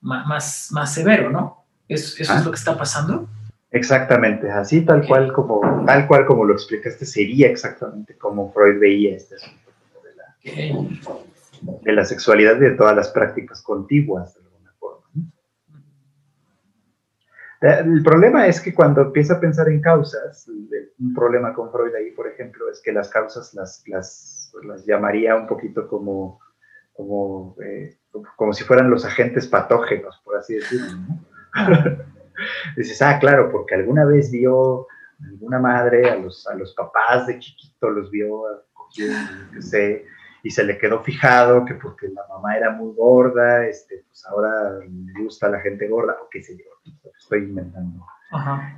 más, más, severo, ¿no? ¿Eso, es ah. lo que está pasando? Exactamente, así tal cual como tal cual como lo explicaste sería exactamente como Freud veía este asunto de la, de la sexualidad y de todas las prácticas contiguas El problema es que cuando empieza a pensar en causas, un problema con Freud ahí, por ejemplo, es que las causas las, las, las llamaría un poquito como, como, eh, como si fueran los agentes patógenos, por así decirlo. Dices, ah, claro, porque alguna vez vio alguna madre a los, a los papás de chiquito, los vio cogiendo, no sé, y se le quedó fijado que porque la mamá era muy gorda, este, pues ahora le gusta la gente gorda, o qué sé yo, estoy inventando,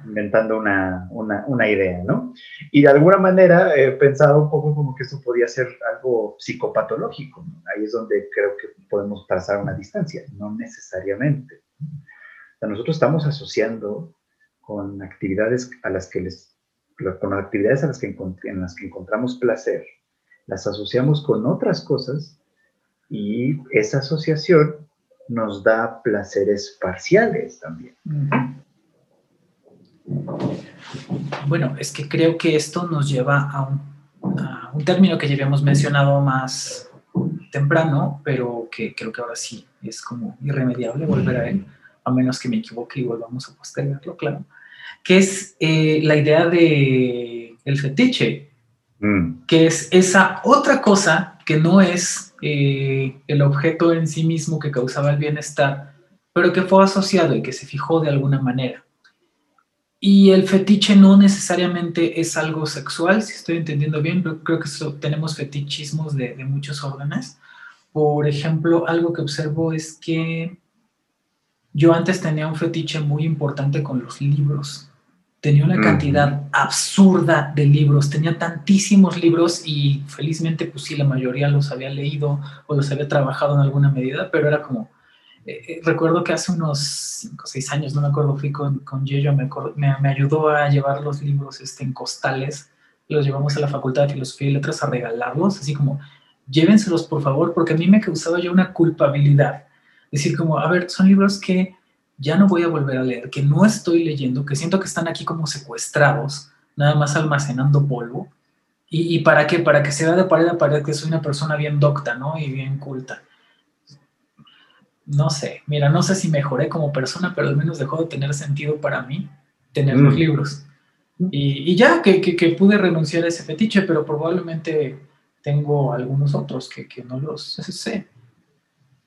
inventando una, una, una, idea, ¿no? Y de alguna manera he pensado un poco como que esto podía ser algo psicopatológico, ahí es donde creo que podemos trazar una distancia, no necesariamente. O sea, nosotros estamos asociando con actividades a las que les, con actividades a las que en las que encontramos placer, las asociamos con otras cosas y esa asociación nos da placeres parciales también. Bueno, es que creo que esto nos lleva a un, término que ya habíamos mencionado más temprano, pero que creo que ahora sí es como irremediable volver a él, a menos que me equivoque y volvamos a postergarlo, claro, que es eh, la idea de el fetiche. Mm. que es esa otra cosa que no es eh, el objeto en sí mismo que causaba el bienestar, pero que fue asociado y que se fijó de alguna manera. Y el fetiche no necesariamente es algo sexual, si estoy entendiendo bien, pero creo que tenemos fetichismos de, de muchos órdenes. Por ejemplo, algo que observo es que yo antes tenía un fetiche muy importante con los libros tenía una cantidad absurda de libros, tenía tantísimos libros y felizmente pues sí, la mayoría los había leído o los había trabajado en alguna medida, pero era como, eh, eh, recuerdo que hace unos 5 o 6 años, no me acuerdo, fui con, con Yeyo, me, me, ayudó a llevar los libros este, en costales, los llevamos a la Facultad de Filosofía y Letras a regalarlos, así como, llévenselos por favor, porque a mí me causaba ya una culpabilidad. Decir como, a ver, son libros que ya no voy a volver a leer, que no estoy leyendo, que siento que están aquí como secuestrados, nada más almacenando polvo. ¿Y, para qué? Para que se vea de pared a pared que soy una persona bien docta, ¿no? Y bien culta. No sé, mira, no sé si mejoré como persona, pero al menos dejó de tener sentido para mí tener los mm. libros. Y, ya que, que, pude renunciar a ese fetiche, pero probablemente tengo algunos otros que, que no los sé.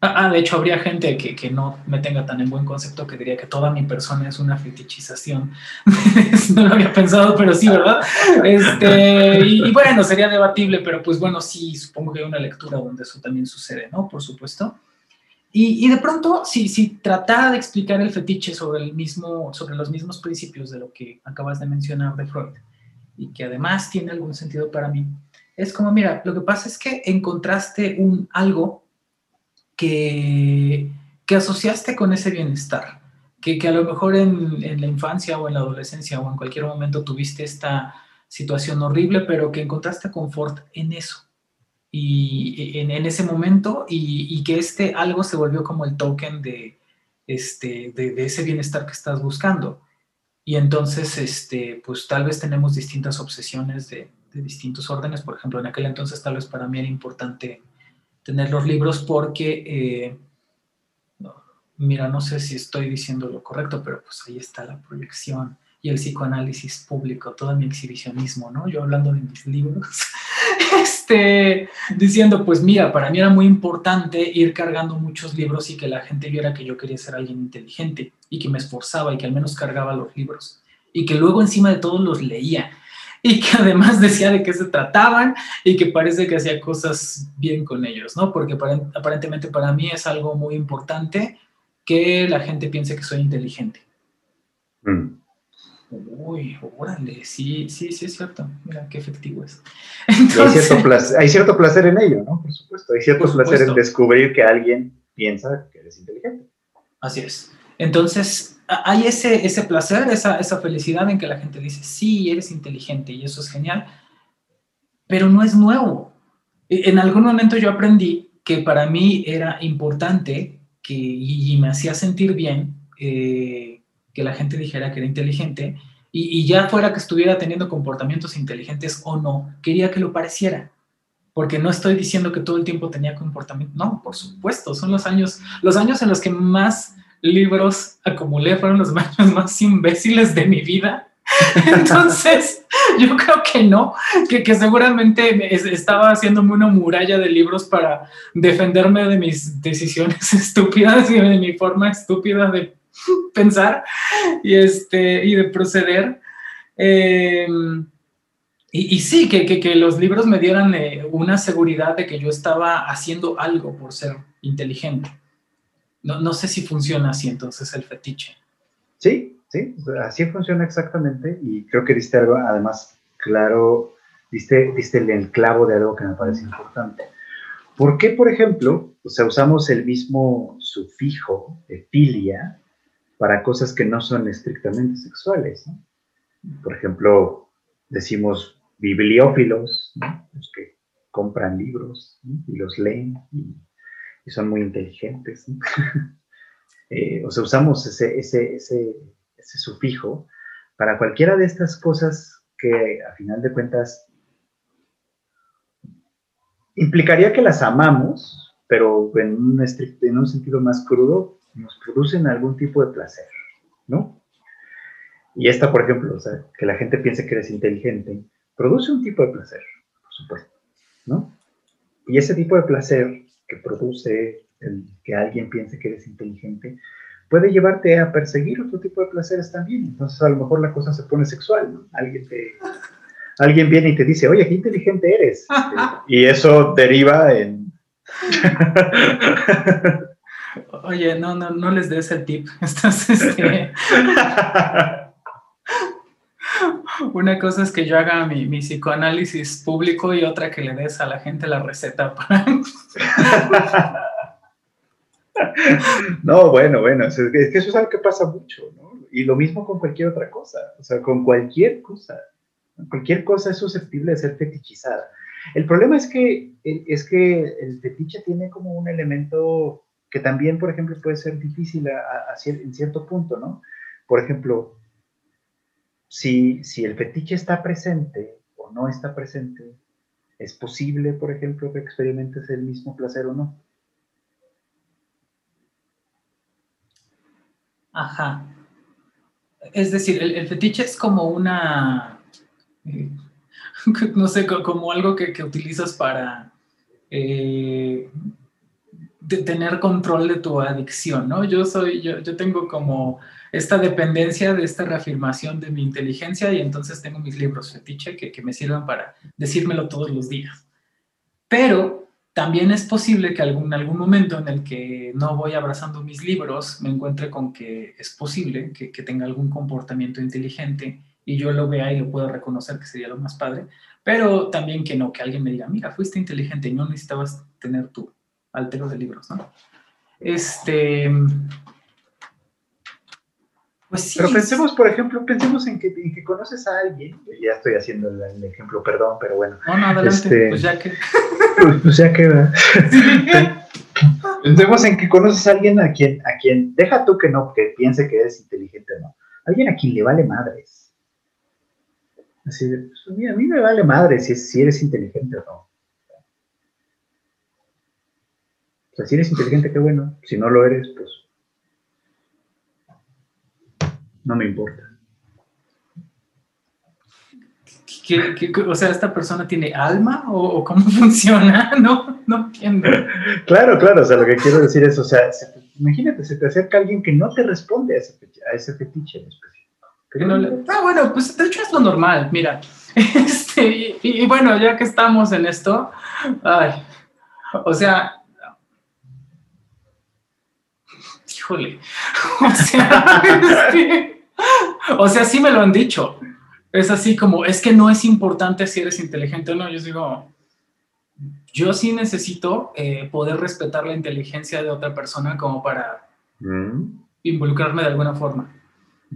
Ah, ah, de hecho, habría gente que, que, no me tenga tan en buen concepto que diría que toda mi persona es una fetichización. no lo había pensado, pero sí, ¿verdad? Este, y, bueno, sería debatible, pero pues bueno, sí, supongo que hay una lectura donde eso también sucede, ¿no? Por supuesto. Y, y de pronto, si, si tratara de explicar el fetiche sobre, el mismo, sobre los mismos principios de lo que acabas de mencionar de Freud, y que además tiene algún sentido para mí, es como, mira, lo que pasa es que encontraste un algo que, que asociaste con ese bienestar, que, que a lo mejor en, en, la infancia o en la adolescencia o en cualquier momento tuviste esta situación horrible, pero que encontraste confort en eso y en, en ese momento y, y, que este algo se volvió como el token de, este, de, de, ese bienestar que estás buscando. Y entonces, este, pues tal vez tenemos distintas obsesiones de, de distintos órdenes. Por ejemplo, en aquel entonces tal vez para mí era importante tener los libros porque, eh, mira, no sé si estoy diciendo lo correcto, pero pues ahí está la proyección y el psicoanálisis público, todo mi exhibicionismo, ¿no? Yo hablando de mis libros, este, diciendo, pues mira, para mí era muy importante ir cargando muchos libros y que la gente viera que yo quería ser alguien inteligente y que me esforzaba y que al menos cargaba los libros y que luego encima de todo los leía y que además decía de qué se trataban y que parece que hacía cosas bien con ellos, ¿no? Porque aparentemente para mí es algo muy importante que la gente piense que soy inteligente. Mm. Uy, órale, sí, sí, sí es cierto. Mira qué efectivo es. hay, cierto placer, en ello, ¿no? Por supuesto. Hay cierto placer en descubrir que alguien piensa que eres inteligente. Así es. Entonces, hay ese, ese placer, esa, esa felicidad en que la gente dice, sí, eres inteligente y eso es genial, pero no es nuevo. E, en algún momento yo aprendí que para mí era importante que, y, me hacía sentir bien eh, que la gente dijera que era inteligente y, y, ya fuera que estuviera teniendo comportamientos inteligentes o no, quería que lo pareciera. Porque no estoy diciendo que todo el tiempo tenía comportamiento. No, por supuesto, son los años, los años en los que más libros acumulé, fueron los más imbéciles de mi vida. Entonces, yo creo que no, que, que seguramente estaba haciéndome una muralla de libros para defenderme de mis decisiones estúpidas y de mi forma estúpida de pensar y, este, y de proceder. Em, y, sí, que, que, los libros me dieran eh, una seguridad de que yo estaba haciendo algo por ser inteligente. No, no sé si funciona así entonces el fetiche. Sí, sí, así funciona exactamente y creo que diste algo, además, claro, diste, diste el clavo de algo que me parece importante. ¿Por qué, por ejemplo, o sea, usamos el mismo sufijo, filia, para cosas que no son estrictamente sexuales? Por ejemplo, decimos bibliófilos, los que compran libros y los leen son muy inteligentes. Eh, o sea, usamos ese, sufijo para cualquiera de estas cosas que a final de cuentas implicaría que las amamos, pero en un, en un sentido más crudo, nos producen algún tipo de placer, ¿no? Y esta, por ejemplo, que la gente piense que eres inteligente, produce un tipo de placer, por supuesto, ¿no? Y ese tipo de placer que produce el que alguien piense que eres inteligente, puede llevarte a perseguir otro tipo de placeres también. Entonces, a lo mejor la cosa se pone sexual, ¿no? Alguien te, alguien viene y te dice, oye, qué inteligente eres. y eso deriva en... oye, no, no, no les des el tip. Estás, este... Una cosa es que yo haga mi, psicoanálisis público y otra que le des a la gente la receta para... no, bueno, bueno, es que eso es algo que pasa mucho, ¿no? Y lo mismo con cualquier otra cosa, o sea, con cualquier cosa. Cualquier cosa es susceptible de ser fetichizada. El problema es que, es que el fetiche tiene como un elemento que también, por ejemplo, puede ser difícil en cierto punto, ¿no? Por ejemplo, si, si el fetiche está presente o no está presente, ¿es posible, por ejemplo, que experimentes el mismo placer o no? Ajá. Es decir, el, fetiche es como una, eh, no sé, como algo que, utilizas para eh, tener control de tu adicción, ¿no? Yo soy, yo, yo tengo como esta dependencia de esta reafirmación de mi inteligencia y entonces tengo mis libros fetiche que, me sirvan para decírmelo todos los días. Pero también es posible que algún, algún momento en el que no voy abrazando mis libros me encuentre con que es posible que, que tenga algún comportamiento inteligente y yo lo vea y lo puedo reconocer, que sería lo más padre, pero también que no, que alguien me diga, mira, fuiste inteligente y no necesitabas tener tu altero de libros, ¿no? Este, pues pero pensemos, por ejemplo, pensemos en que, que conoces a alguien, ya estoy haciendo el, ejemplo, perdón, pero bueno. No, no, adelante, este, pues ya que... Pues, pues, ya que... pensemos en que conoces a alguien a quien, a quien, deja tú que no, que piense que eres inteligente o no, alguien a quien le vale madres. Así de, pues, a mí me vale madres si, si eres inteligente o no. O sea, si eres inteligente, qué bueno. Si no lo eres, pues no me importa. o sea, ¿esta persona tiene alma o, cómo funciona? No, no entiendo. Claro, claro, o sea, lo que quiero decir es, o sea, imagínate, se te acerca alguien que no te responde a ese, a ese fetiche en específico. ah, bueno, pues de hecho es lo normal, mira. Este, y, bueno, ya que estamos en esto, ay, o sea, híjole, o sea, este, o sea, sí me lo han dicho. Es así como, es que no es importante si eres inteligente o no. Yo digo, yo sí necesito eh, poder respetar la inteligencia de otra persona como para mm. involucrarme de alguna forma.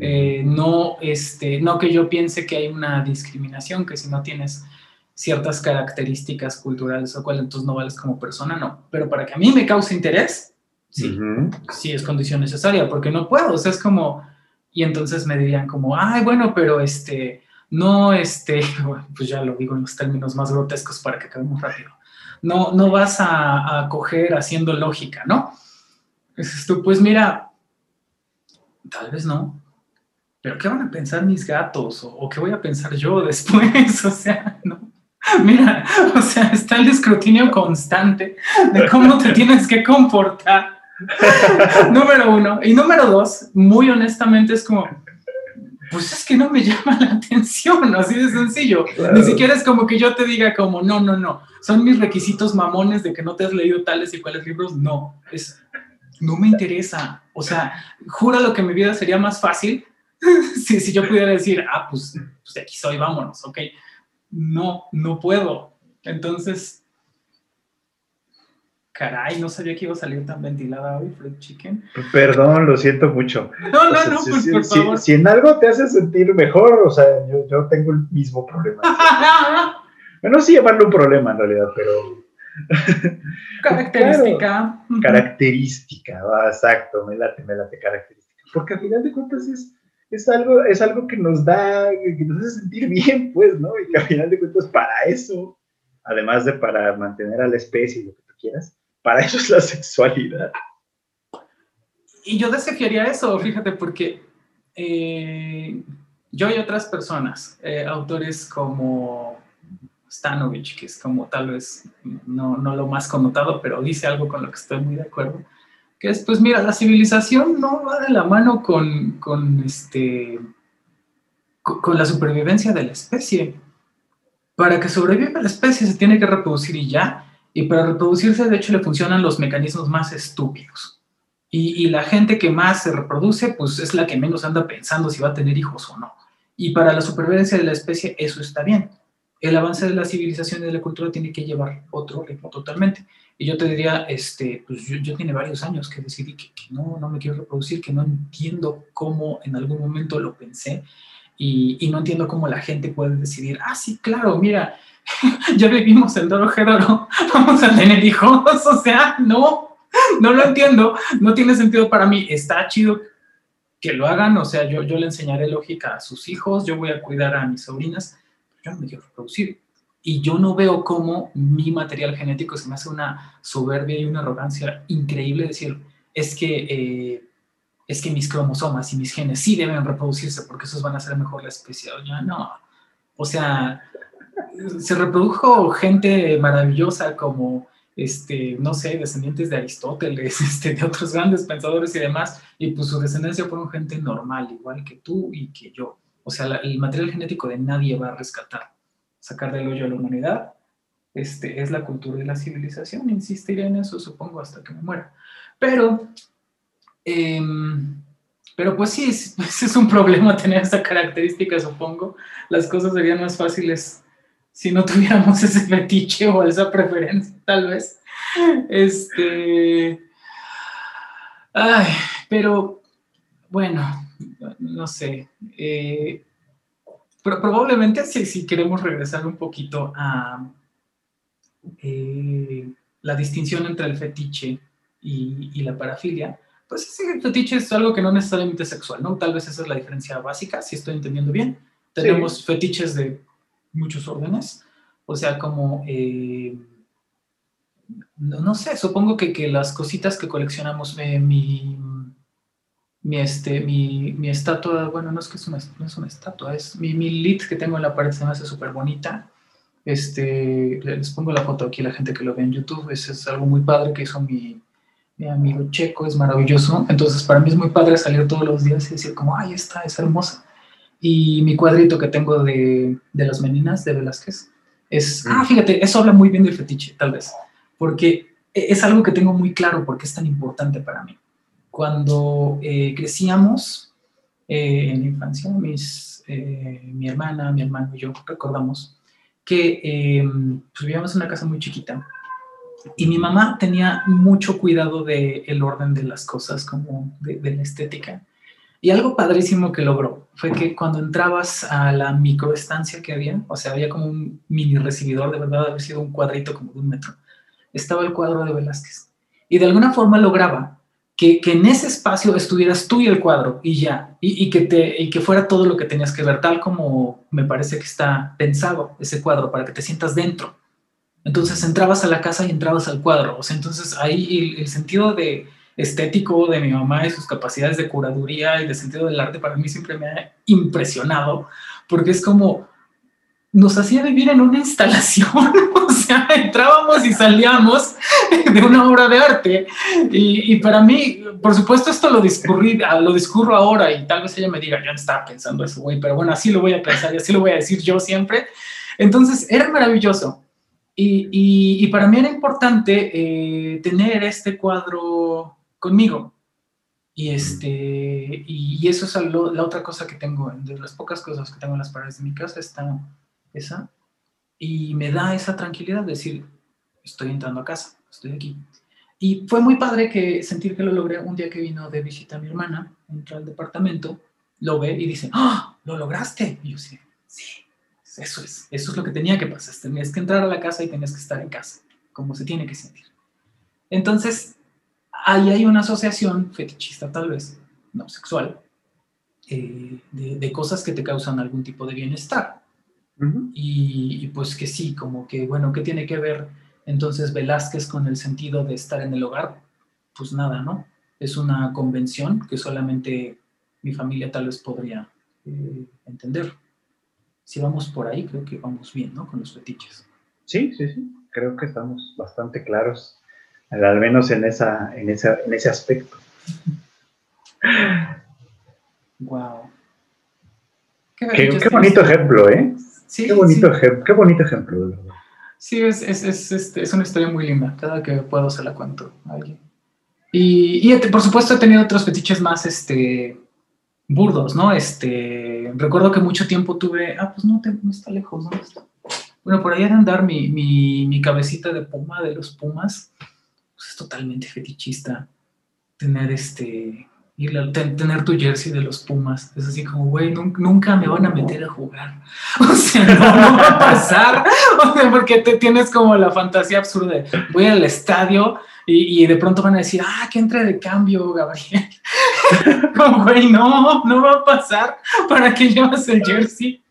Eh, no, este, no que yo piense que hay una discriminación, que si no tienes ciertas características culturales o cual, entonces no vales como persona, no. Pero para que a mí me cause interés, sí, sí es condición necesaria, porque no puedo. O sea, es como, y entonces me dirían como, ay, bueno, pero este, no, este, pues ya lo digo en los términos más grotescos para que acabemos rápido, no, no vas a, a coger haciendo lógica, ¿no? Dices tú, pues mira, Tal vez no. Pero ¿qué van a pensar mis gatos? ¿O, qué voy a pensar yo después? O sea, no. Mira, o sea, está el escrutinio constante de cómo te tienes que comportar. número uno. Y número dos, muy honestamente, es como, pues es que no me llama la atención, así de sencillo. Ni siquiera es como que yo te diga como, no, no, no, son mis requisitos mamones de que no te has leído tales y cuales libros. No, es, no me interesa. O sea, lo que mi vida sería más fácil si, si yo pudiera decir, ah, pues, pues de aquí soy, vámonos, ok. No, no puedo. Entonces, caray, no sabía que iba a salir tan ventilada hoy, Fred Chicken. Perdón, lo siento mucho. No, no, no, pues, si, por favor. Si, en algo te hace sentir mejor, o sea, yo, yo tengo el mismo problema. bueno, sí llamarlo un problema en realidad, pero Característica. característica, exacto, me late, me late característica. Porque al final de cuentas es, es, algo, es algo que nos da, que nos hace sentir bien, pues, ¿no? Y que al final de cuentas para eso, además de para mantener a la especie y lo que tú quieras, para eso es la sexualidad. Y yo desafiaría eso, fíjate, porque eh, yo y otras personas, eh, autores como Stanovich, que es como tal vez no, no, lo más connotado, pero dice algo con lo que estoy muy de acuerdo, que es, pues mira, la civilización no va de la mano con, con, este, con, la supervivencia de la especie. Para que sobreviva la especie se tiene que reproducir y ya, y para reproducirse de hecho le funcionan los mecanismos más estúpidos. Y, la gente que más se reproduce, pues es la que menos anda pensando si va a tener hijos o no. Y para la supervivencia de la especie eso está bien el avance de la civilización y de la cultura tiene que llevar otro ritmo totalmente. Y yo te diría, este, pues yo, yo tiene varios años que decidí que, no, no me quiero reproducir, que no entiendo cómo en algún momento lo pensé y, y no entiendo cómo la gente puede decidir, ah, sí, claro, mira, ya vivimos el Doro Gédoro, vamos a tener hijos, o sea, no, no lo entiendo, no tiene sentido para mí, está chido que lo hagan, o sea, yo, yo le enseñaré lógica a sus hijos, yo voy a cuidar a mis sobrinas, yo no me quiero reproducir. Y yo no veo cómo mi material genético se me hace una soberbia y una arrogancia increíble decir, es que, eh, es que mis cromosomas y mis genes sí deben reproducirse porque esos van a hacer mejor la especie. No. O sea, se reprodujo gente maravillosa como, este, no sé, descendientes de Aristóteles, este, de otros grandes pensadores y demás, y pues su descendencia fueron gente normal, igual que tú y que yo. O sea, el material genético de nadie va a rescatar, sacar del hoyo a la humanidad. Este, es la cultura y la civilización, insistiré en eso, supongo, hasta que me muera. Pero, em, pero pues sí, es, es un problema tener esa característica, supongo. Las cosas serían más fáciles si no tuviéramos ese fetiche o esa preferencia, tal vez. Este. Ay, pero bueno, no sé. Eh, pero probablemente si, queremos regresar un poquito a eh, la distinción entre el fetiche y, la parafilia, pues sí, el fetiche es algo que no necesariamente es sexual, ¿no? Tal vez esa es la diferencia básica, si estoy entendiendo bien. Tenemos fetiches de muchos órdenes, o sea, como, eh, no, sé, supongo que, que, las cositas que coleccionamos, mi mi, este, mi, mi, estatua, bueno, no es que es una, no es una estatua, es mi, mi lit que tengo en la pared, se me hace súper bonita. Este, les pongo la foto aquí a la gente que lo ve en YouTube, es, es algo muy padre que hizo mi, mi, amigo Checo, es maravilloso. Entonces, para mí es muy padre salir todos los días y decir como, ay, está, es hermosa. Y mi cuadrito que tengo de, de las meninas de Velázquez es, ah, mm. fíjate, eso habla muy bien del fetiche, tal vez, porque es algo que tengo muy claro porque es tan importante para mí cuando eh, crecíamos eh, en la infancia, mis, eh, mi hermana, mi hermano y yo recordamos que em, pues, vivíamos en una casa muy chiquita y mi mamá tenía mucho cuidado del el orden de las cosas, como de, de, la estética. Y algo padrísimo que logró fue que cuando entrabas a la microestancia que había, o sea, había como un mini recibidor, de verdad, había sido un cuadrito como de un metro, estaba el cuadro de Velázquez. Y de alguna forma lograba que, en ese espacio estuvieras tú y el cuadro y ya, y, que te, y que fuera todo lo que tenías que ver, tal como me parece que está pensado ese cuadro, para que te sientas dentro. Entonces entrabas a la casa y entrabas al cuadro, o sea, entonces ahí el, sentido de, estético de mi mamá y sus capacidades de curaduría y de sentido del arte para mí siempre me ha impresionado, porque es como nos hacía vivir en una instalación, o sea, entrábamos y salíamos de una obra de arte. Y, para mí, por supuesto, esto lo, discurrí, lo discurro ahora y tal vez ella me diga, yo no estaba pensando eso, güey, pero bueno, así lo voy a pensar y así lo voy a decir yo siempre. Entonces, era maravilloso. Y, para mí era importante eh, tener este cuadro conmigo. Y, este, y, eso es la otra cosa que tengo, de las pocas cosas que tengo en las paredes de mi casa, está esa. Y me da esa tranquilidad de decir, estoy entrando a casa, estoy aquí. Y fue muy padre que sentir que lo logré un día que vino de visita a mi hermana, entra al departamento, lo ve y dice, ¡ah! ¿Lo lograste? Y yo sí, sí, eso es, eso es lo que tenía que pasar. Tenías que entrar a la casa y tenías que estar en casa, como se tiene que sentir. Entonces, ahí hay una asociación fetichista tal vez, no sexual, eh, de, de, cosas que te causan algún tipo de bienestar. y, y, pues que sí, como que, bueno, ¿qué tiene que ver entonces Velázquez con el sentido de estar en el hogar? Pues nada, ¿no? Es una convención que solamente mi familia tal vez podría eh, entender si vamos por ahí, creo que vamos bien, ¿no? Con los fetiches. Sí, sí, sí. Creo que estamos bastante claros, al menos en, esa, en, esa, en ese aspecto. Wow. Qué, qué, bonito ejemplo, ¿eh? Sí, qué, bonito ejemplo, qué bonito ejemplo. Sí, es, es, es, este, es, una historia muy linda. Cada que puedo se la cuento a alguien. Y, y por supuesto he tenido otros fetiches más este, burdos, ¿no? Este, recuerdo que mucho tiempo tuve, ah, pues no, no está lejos, ¿dónde está? Bueno, por ahí de andar mi, mi, mi, cabecita de puma, de los pumas, pues es totalmente fetichista tener este, ir tener tu jersey de los pumas. Es así como, güey, nunca me van a meter a jugar. O sea, no, va a pasar. O sea, porque te tienes como la fantasía absurda de voy al estadio y, y de pronto van a decir, ah, que entre de cambio, Gabriel. Como, güey, no, no va a pasar. ¿Para que llevas el jersey?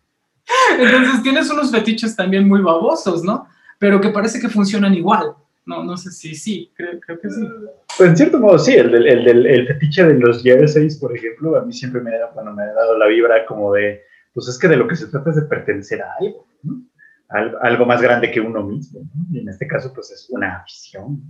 Entonces tienes unos fetiches también muy babosos, ¿no? Pero que parece que funcionan igual. No, no sé si sí, creo, que sí. Pues en cierto modo sí, el, el, el, fetiche de los jerseys, por ejemplo, a mí siempre me, da, me ha dado la vibra como de, pues es que de lo que se trata es de pertenecer a algo, ¿no? algo más grande que uno mismo, y en este caso pues es una afición,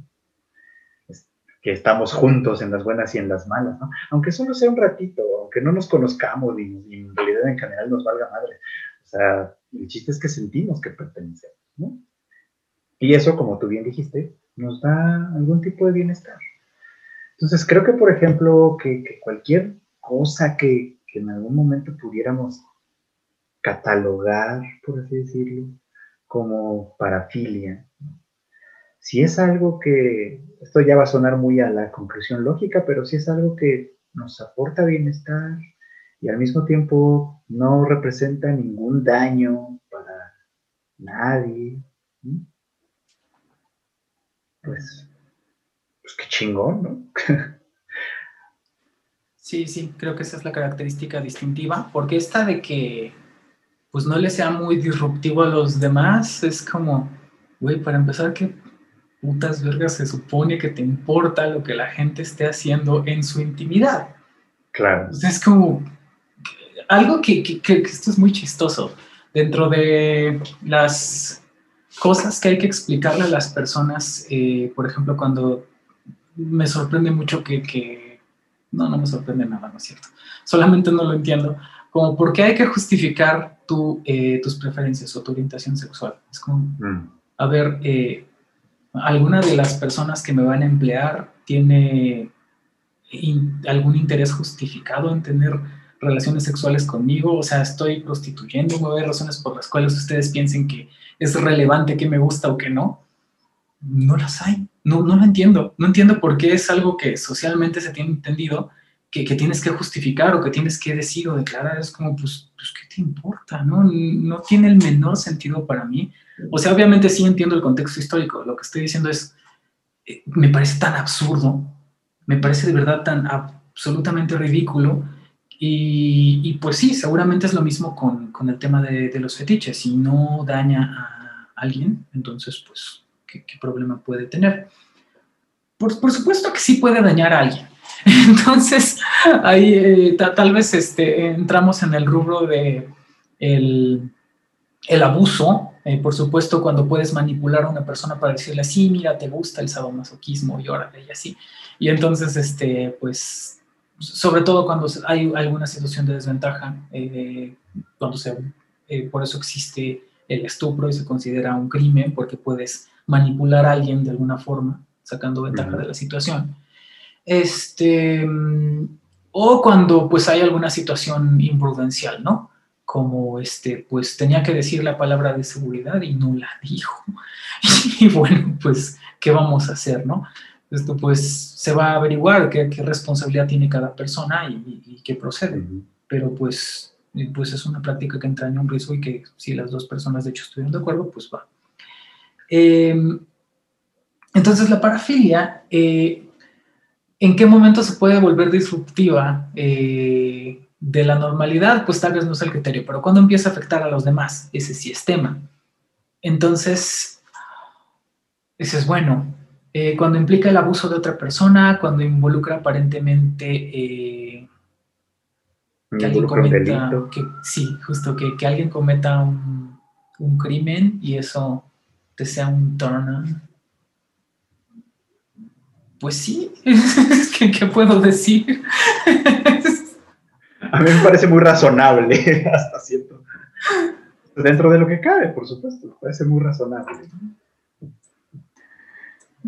que estamos juntos en las buenas y en las malas, ¿no? Aunque solo sea un ratito, aunque no nos conozcamos y, en realidad en general nos valga madre. O sea, el chiste es que sentimos que pertenecemos, ¿no? Y eso, como tú bien dijiste, nos da algún tipo de bienestar. Entonces, creo que, por ejemplo, que, cualquier cosa que, que en algún momento pudiéramos catalogar, por así decirlo, como parafilia, si es algo que, esto ya va a sonar muy a la conclusión lógica, pero si es algo que nos aporta bienestar y al mismo tiempo no representa ningún daño para nadie, pues, pues qué chingón, ¿no? Sí, sí, creo que esa es la característica distintiva, porque esta de que pues no le sea muy disruptivo a los demás es como, güey, para empezar, ¿qué, putas vergas se supone que te importa lo que la gente esté haciendo en su intimidad. Claro. es como algo que, que, esto es muy chistoso. Dentro de las cosas que hay que explicarle a las personas, eh, por ejemplo, cuando me sorprende mucho que, que, no, no me sorprende nada, no es cierto, solamente no lo entiendo, como por qué hay que justificar tu, eh, tus preferencias o tu orientación sexual. Es como, mm. a ver, eh, alguna de las personas que me van a emplear tiene algún interés justificado en tener relaciones sexuales conmigo, o sea, estoy prostituyendo, no hay razones por las cuales ustedes piensen que es relevante que me gusta o que no. No las hay, no, no lo entiendo, no entiendo por qué es algo que socialmente se tiene entendido que, que, tienes que justificar o que tienes que decir o declarar, es como, pues, pues, ¿qué te importa? No, no tiene el menor sentido para mí. O sea, obviamente sí entiendo el contexto histórico, lo que estoy diciendo es, eh, me parece tan absurdo, me parece de verdad tan absolutamente ridículo. Y, pues sí, seguramente es lo mismo con, con el tema de, los fetiches. Si no daña a alguien, entonces, pues, ¿qué, problema puede tener? por, supuesto que sí puede dañar a alguien. Entonces, ahí eh, tal vez este, entramos en el rubro de el, el abuso, eh, por supuesto, cuando puedes manipular a una persona para decirle, sí, mira, te gusta el sadomasoquismo y órale, y así. Y entonces, este, pues, sobre todo cuando hay alguna situación de desventaja, eh, cuando se, eh, por eso existe el estupro y se considera un crimen, porque puedes manipular a alguien de alguna forma, sacando ventaja de la situación. Este, o cuando pues hay alguna situación imprudencial, ¿no? como este, pues tenía que decir la palabra de seguridad y no la dijo. Y bueno, pues, ¿qué vamos a hacer, no? Esto pues se va a averiguar qué, responsabilidad tiene cada persona y, qué procede. Pero pues, pues es una práctica que entraña un riesgo y que si las dos personas de hecho estuvieron de acuerdo, pues va. Em, entonces la parafilia, eh, ¿en qué momento se puede volver disruptiva? Eh, de la normalidad, pues tal vez no es el criterio, pero cuando empieza a afectar a los demás, ese sí es tema. Entonces, ese es bueno. Eh, cuando implica el abuso de otra persona, cuando involucra aparentemente eh, que alguien cometa, que, sí, justo que, alguien cometa un, crimen y eso te sea un turn Pues sí, ¿qué puedo decir? a mí me parece muy razonable hasta cierto. Dentro de lo que cabe, por supuesto, parece muy razonable.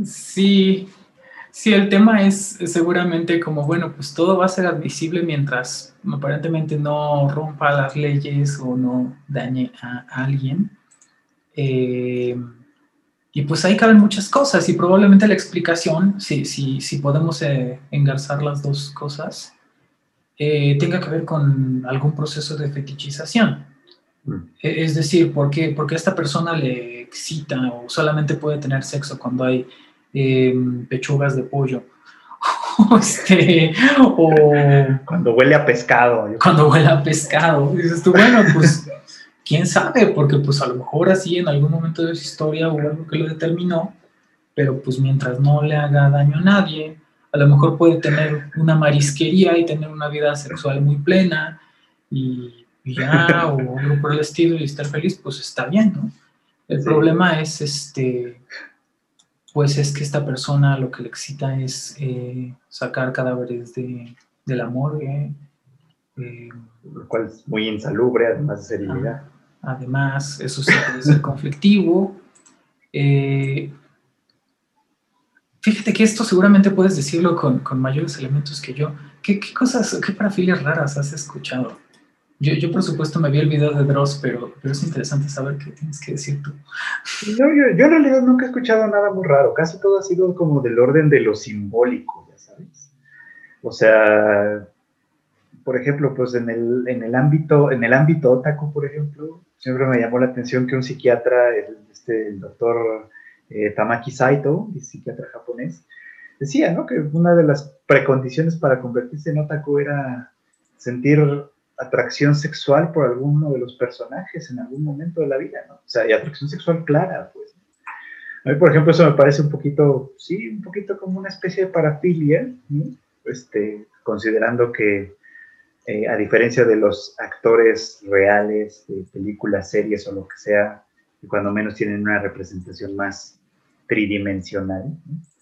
Sí, sí, el tema es seguramente como, bueno, pues todo va a ser admisible mientras aparentemente no rompa las leyes o no dañe a alguien. Eh, y pues ahí caben muchas cosas y probablemente la explicación, si, si, si podemos eh, engarzar las dos cosas, eh, tenga que ver con algún proceso de fetichización. Mm. E, es decir, ¿por qué? porque a esta persona le excita o solamente puede tener sexo cuando hay em, pechugas de pollo. este, o cuando huele a pescado. Cuando huele a pescado. dices tú, bueno, pues quién sabe, porque pues a lo mejor así en algún momento de su historia hubo algo que lo determinó, pero pues mientras no le haga daño a nadie, a lo mejor puede tener una marisquería y tener una vida sexual muy plena y, ya, o algo por el estilo y estar feliz, pues está bien, ¿no? El problema es, este, pues es que esta persona lo que le excita es eh, sacar cadáveres de, del amor, eh, lo cual es muy insalubre, además de serenidad. Además, eso sí puede ser conflictivo. Eh, Fíjate que esto seguramente puedes decirlo con, mayores elementos que yo. ¿Qué, cosas, qué parafilias raras has escuchado? Yo, por supuesto, me vi el video de Dross, pero, pero es interesante saber qué tienes que decir tú. yo, yo, en realidad nunca he escuchado nada muy raro. Casi todo ha sido como del orden de lo simbólico, ya sabes. O sea, por ejemplo, pues en el, en el ámbito, en el ámbito otaku, por ejemplo, siempre me llamó la atención que un psiquiatra, el, este, el doctor eh, Tamaki Saito, psiquiatra japonés, decía ¿no? que una de las precondiciones para convertirse en otaku era sentir atracción sexual por alguno de los personajes en algún momento de la vida, ¿no? O sea, y atracción sexual clara, pues. A mí, por ejemplo, eso me parece un poquito, sí, un poquito como una especie de parafilia, este, considerando que, eh, a diferencia de los actores reales de películas, series o lo que sea, que cuando menos tienen una representación más tridimensional.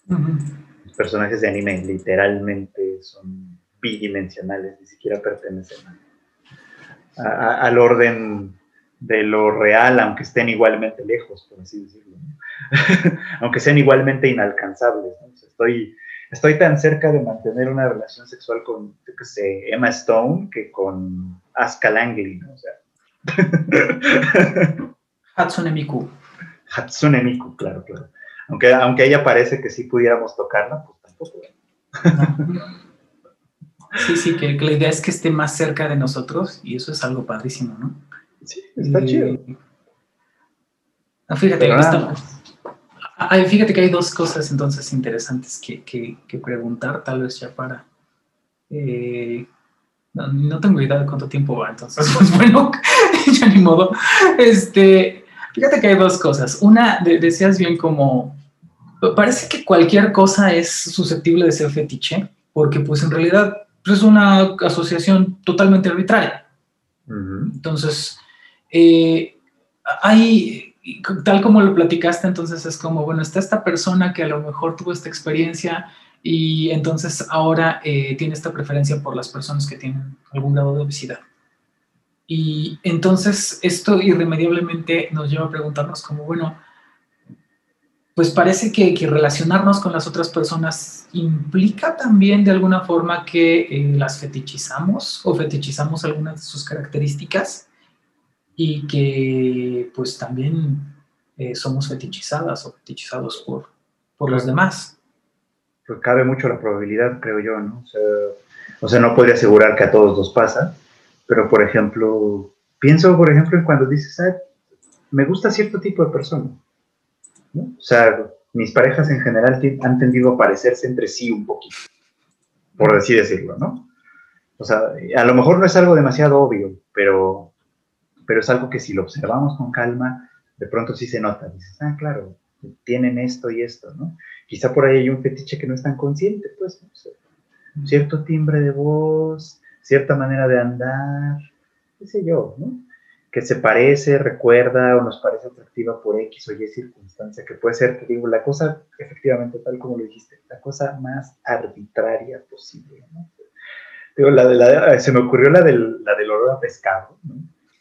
Los personajes de anime literalmente son bidimensionales, ni siquiera pertenecen al orden de lo real, aunque estén igualmente lejos, por así decirlo. aunque sean igualmente inalcanzables. estoy, estoy tan cerca de mantener una relación sexual con, que sé, Emma Stone que con Asuka Langley. ¿no? O sea. Hatsune Miku. Hatsune Miku, claro, claro. Aunque, aunque ella parece que sí pudiéramos tocarla, pues tampoco. Sí, sí, que, la idea es que esté más cerca de nosotros y eso es algo padrísimo, ¿no? Sí, está chido. Ah, fíjate, ah, fíjate que hay dos cosas entonces interesantes que, que, preguntar, tal vez ya para... Eh, no, tengo idea de cuánto tiempo va, entonces, pues bueno, ya ni modo. Este, fíjate que hay dos cosas. Una, decías bien como parece que cualquier cosa es susceptible de ser fetiche, porque pues en realidad pues, es una asociación totalmente arbitraria. Entonces, eh, hay, tal como lo platicaste, entonces es como, bueno, está esta persona que a lo mejor tuvo esta experiencia y entonces ahora eh, tiene esta preferencia por las personas que tienen algún grado de obesidad. Y entonces esto irremediablemente nos lleva a preguntarnos como, bueno, pues parece que, relacionarnos con las otras personas implica también de alguna forma que eh, las fetichizamos o fetichizamos algunas de sus características y que pues también eh, somos fetichizadas o fetichizados por, por los demás. Pues cabe mucho la probabilidad, creo yo, ¿no? O sea, no podría asegurar que a todos nos pasa, pero por ejemplo, pienso, por ejemplo, en cuando dices, me gusta cierto tipo de persona o sea, mis parejas en general han tendido a parecerse entre sí un poquito, por así decirlo, ¿no? O sea, a lo mejor no es algo demasiado obvio, pero, pero es algo que si lo observamos con calma, de pronto sí se nota. Dices, ah, claro, tienen esto y esto, ¿no? Quizá por ahí hay un fetiche que no es tan consciente, pues, cierto timbre de voz, cierta manera de andar, qué sé yo, ¿no? Que se parece, recuerda o nos parece atractiva por X o Y circunstancia, que puede ser, te digo, la cosa, efectivamente, tal como lo dijiste, la cosa más arbitraria posible. ¿no? Digo, la de la, se me ocurrió la del, la del olor a pescado, ¿no?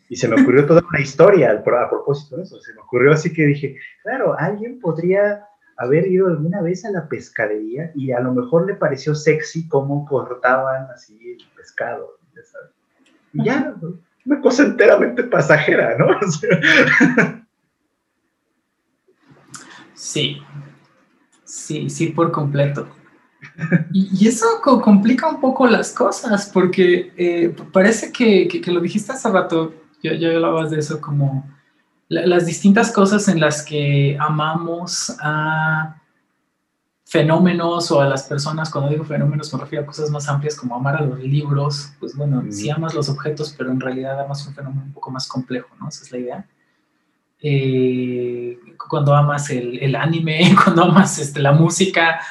y se me ocurrió toda una historia a propósito de eso. Se me ocurrió así que dije, claro, alguien podría haber ido alguna vez a la pescadería y a lo mejor le pareció sexy cómo cortaban así el pescado. Y ya, ¿no? Una cosa enteramente pasajera, ¿no? sí, sí, sí, por completo. Y, eso complica un poco las cosas, porque eh, parece que, lo dijiste hace rato, ya, ya hablabas de eso, como las distintas cosas en las que amamos a fenómenos o a las personas, cuando digo fenómenos me refiero a cosas más amplias como amar a los libros, pues bueno, si amas los objetos, pero en realidad amas un fenómeno un poco más complejo, ¿no? Esa es la idea. Eh, cuando amas el, anime, cuando amas este, la música,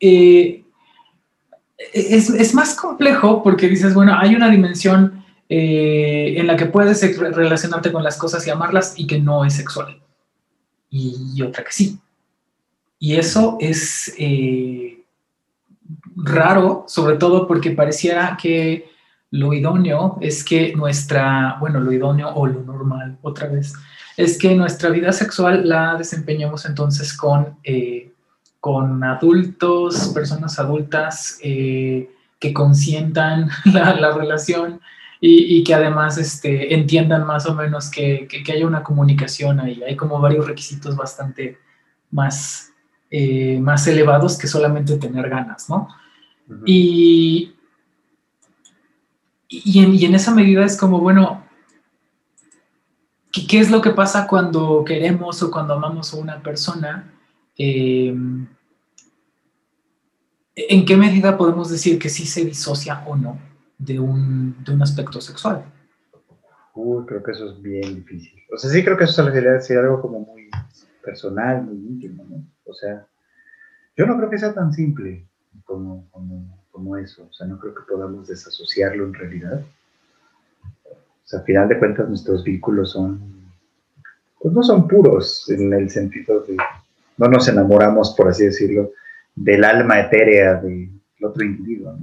eh, es, más complejo porque dices, bueno, hay una dimensión eh, en la que puedes relacionarte con las cosas y amarlas y que no es sexual. y otra que sí. Y eso es eh, raro, sobre todo porque pareciera que lo idóneo es que nuestra, bueno, lo idóneo o lo normal, otra vez, es que nuestra vida sexual la desempeñemos entonces con, eh, con adultos, personas adultas eh, que consientan la, relación y, que además este, entiendan más o menos que, que, que haya una comunicación ahí. Hay como varios requisitos bastante más eh, más elevados que solamente tener ganas, ¿no? y, y, en, esa medida es como, bueno, ¿qué, es lo que pasa cuando queremos o cuando amamos a una persona? Eh, ¿En qué medida podemos decir que sí se disocia o no de un, de un aspecto sexual? Uy, creo que eso es bien difícil. O sea, sí creo que eso se refiere a decir algo como muy personal, muy íntimo, ¿no? O sea, yo no creo que sea tan simple como, eso. O sea, no creo que podamos desasociarlo en realidad. O sea, al final de cuentas nuestros vínculos son, pues no son puros en el sentido de, no nos enamoramos, por así decirlo, del alma etérea del otro individuo.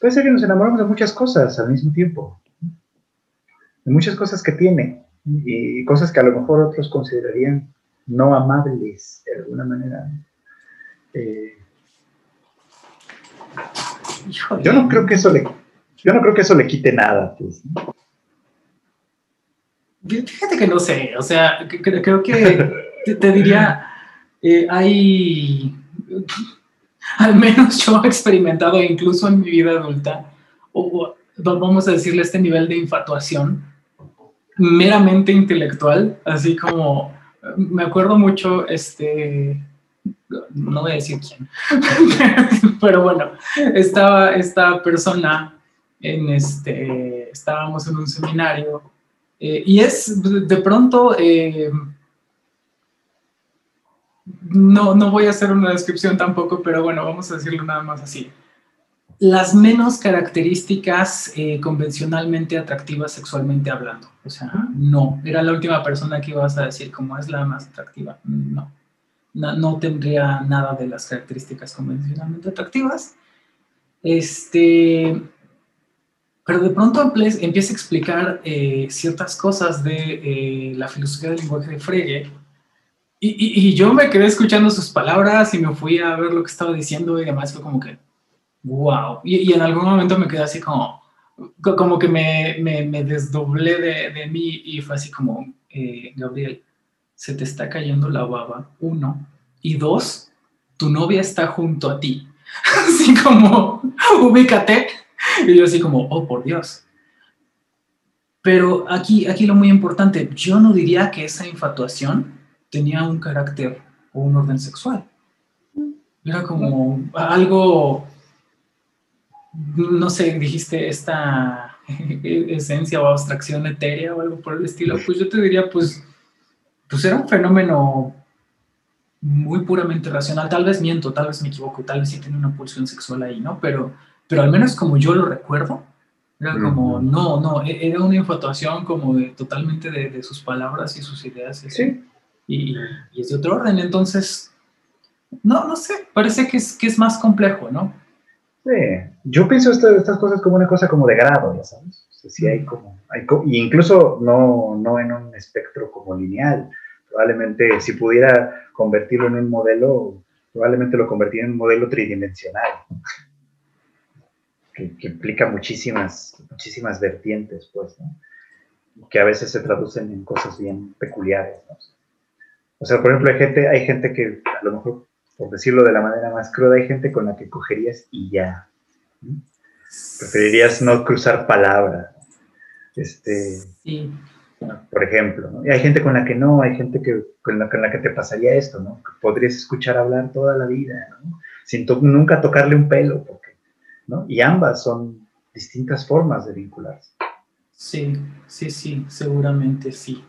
Puede ser que nos enamoramos de muchas cosas al mismo tiempo, de muchas cosas que tiene y cosas que a lo mejor otros considerarían no amables de alguna manera. Eh, yo no creo que eso le, yo no creo que eso le quite nada, pues, Fíjate que no sé, o sea, creo que te, diría, eh, hay, al menos yo he experimentado incluso en mi vida adulta, o vamos a decirle este nivel de infatuación meramente intelectual, así como me acuerdo mucho, este, no voy a decir quién, pero bueno, estaba esta persona en este, estábamos en un seminario eh, y es de pronto, eh, no, no voy a hacer una descripción tampoco, pero bueno, vamos a decirlo nada más así. Las menos características eh, convencionalmente atractivas sexualmente hablando. O sea, no, era la última persona que ibas a decir cómo es la más atractiva. No. no, no tendría nada de las características convencionalmente atractivas. Este, pero de pronto empieza a explicar eh, ciertas cosas de eh, la filosofía del lenguaje de Frege. Y, y, yo me quedé escuchando sus palabras y me fui a ver lo que estaba diciendo y además fue como que, wow. Y, y en algún momento me quedé así como, como que me, me, me desdoblé de, de, mí y fue así como, eh, Gabriel, se te está cayendo la baba, uno. Y dos, tu novia está junto a ti. así como, ubícate. Y yo así como, oh, por Dios. Pero aquí, aquí lo muy importante, yo no diría que esa infatuación tenía un carácter o un orden sexual. Era como algo, no sé, dijiste esta esencia o abstracción etérea o algo por el estilo. Pues yo te diría, pues, pues era un fenómeno muy puramente racional. Tal vez miento, tal vez me equivoco, tal vez sí tiene una pulsión sexual ahí, ¿no? Pero pero al menos como yo lo recuerdo, era como, no, no, e-, era una infatuación como de, totalmente de, sus palabras y sus ideas. Sí. Y, y, es de otro orden, entonces, no, no sé, parece que es, que es más complejo, ¿no? Sí, yo pienso estas cosas como una cosa como de grado, ya sabes. O sea, sí hay como, hay y incluso no, no en un espectro como lineal. Probablemente si pudiera convertirlo en un modelo, probablemente lo convertiría en un modelo tridimensional que, implica muchísimas, muchísimas vertientes, pues, ¿no? que a veces se traducen en cosas bien peculiares. ¿no? O sea, por ejemplo, hay gente, hay gente que, a lo mejor, por decirlo de la manera más cruda, hay gente con la que cogerías y ya. Preferirías no cruzar palabras. Este, sí. Por ejemplo, ¿no? y hay gente con la que no, hay gente que, con, la, con la que te pasaría esto, ¿no? Que podrías escuchar hablar toda la vida, ¿no? Sin nunca tocarle un pelo, y ambas son distintas formas de vincularse. Sí, sí, sí, seguramente sí.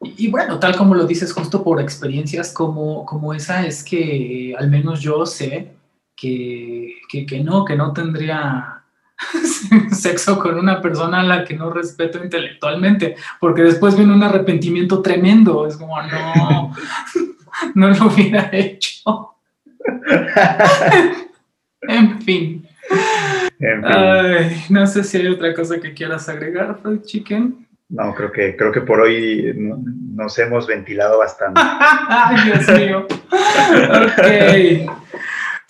Y, bueno, tal como lo dices, justo por experiencias como, como esa, es que al menos yo sé que, que, no, que no tendría sexo con una persona a la que no respeto intelectualmente, porque después viene un arrepentimiento tremendo, es como, no, no lo hubiera hecho. En fin. no sé si hay otra cosa que quieras agregar, Fried Chicken. No, creo que, creo que por hoy nos hemos ventilado bastante. Ay, Dios mío. ok.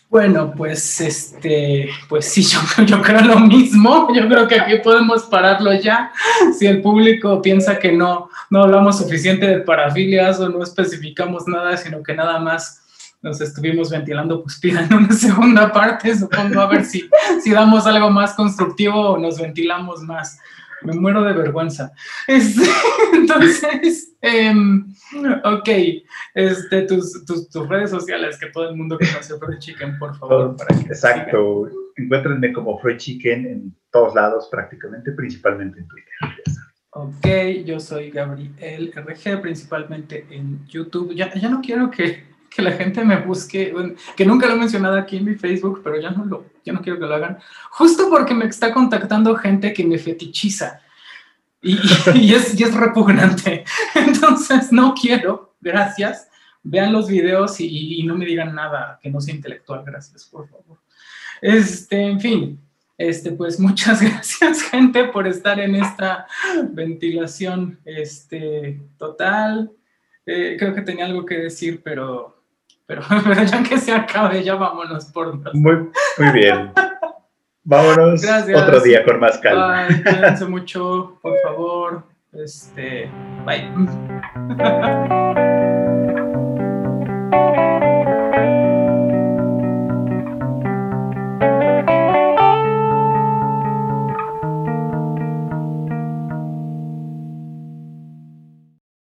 Bueno, pues este, pues sí, yo, yo, creo lo mismo. Yo creo que aquí podemos pararlo ya. Si el público piensa que no, no hablamos suficiente de parafilias o no especificamos nada, sino que nada más nos estuvimos ventilando, pues pidan una segunda parte, supongo, a ver si, si damos algo más constructivo o nos ventilamos más. Me muero de vergüenza. Este, entonces, um, ok, este, tus, tus, tus, redes sociales que todo el mundo conoce Freud Chicken, por favor. Para que Exacto, encuéntrenme como Freud Chicken en todos lados prácticamente, principalmente en Twitter. Ok, yo soy Gabriel RG, principalmente en YouTube. Ya, ya no quiero que que la gente me busque, que nunca lo he mencionado aquí en mi Facebook, pero ya no lo, ya no quiero que lo hagan, justo porque me está contactando gente que me fetichiza y, es, repugnante. Entonces no quiero, gracias. Vean los videos y, y, no me digan nada que no sea intelectual, gracias, por favor. Este, en fin, este, pues muchas gracias, gente, por estar en esta ventilación este, total. Eh, creo que tenía algo que decir, pero pero, pero ya que se acabe, ya vámonos por dos. Muy, bien. Vámonos otro día con más calma. Bye, cuídense mucho, por favor. Este, bye.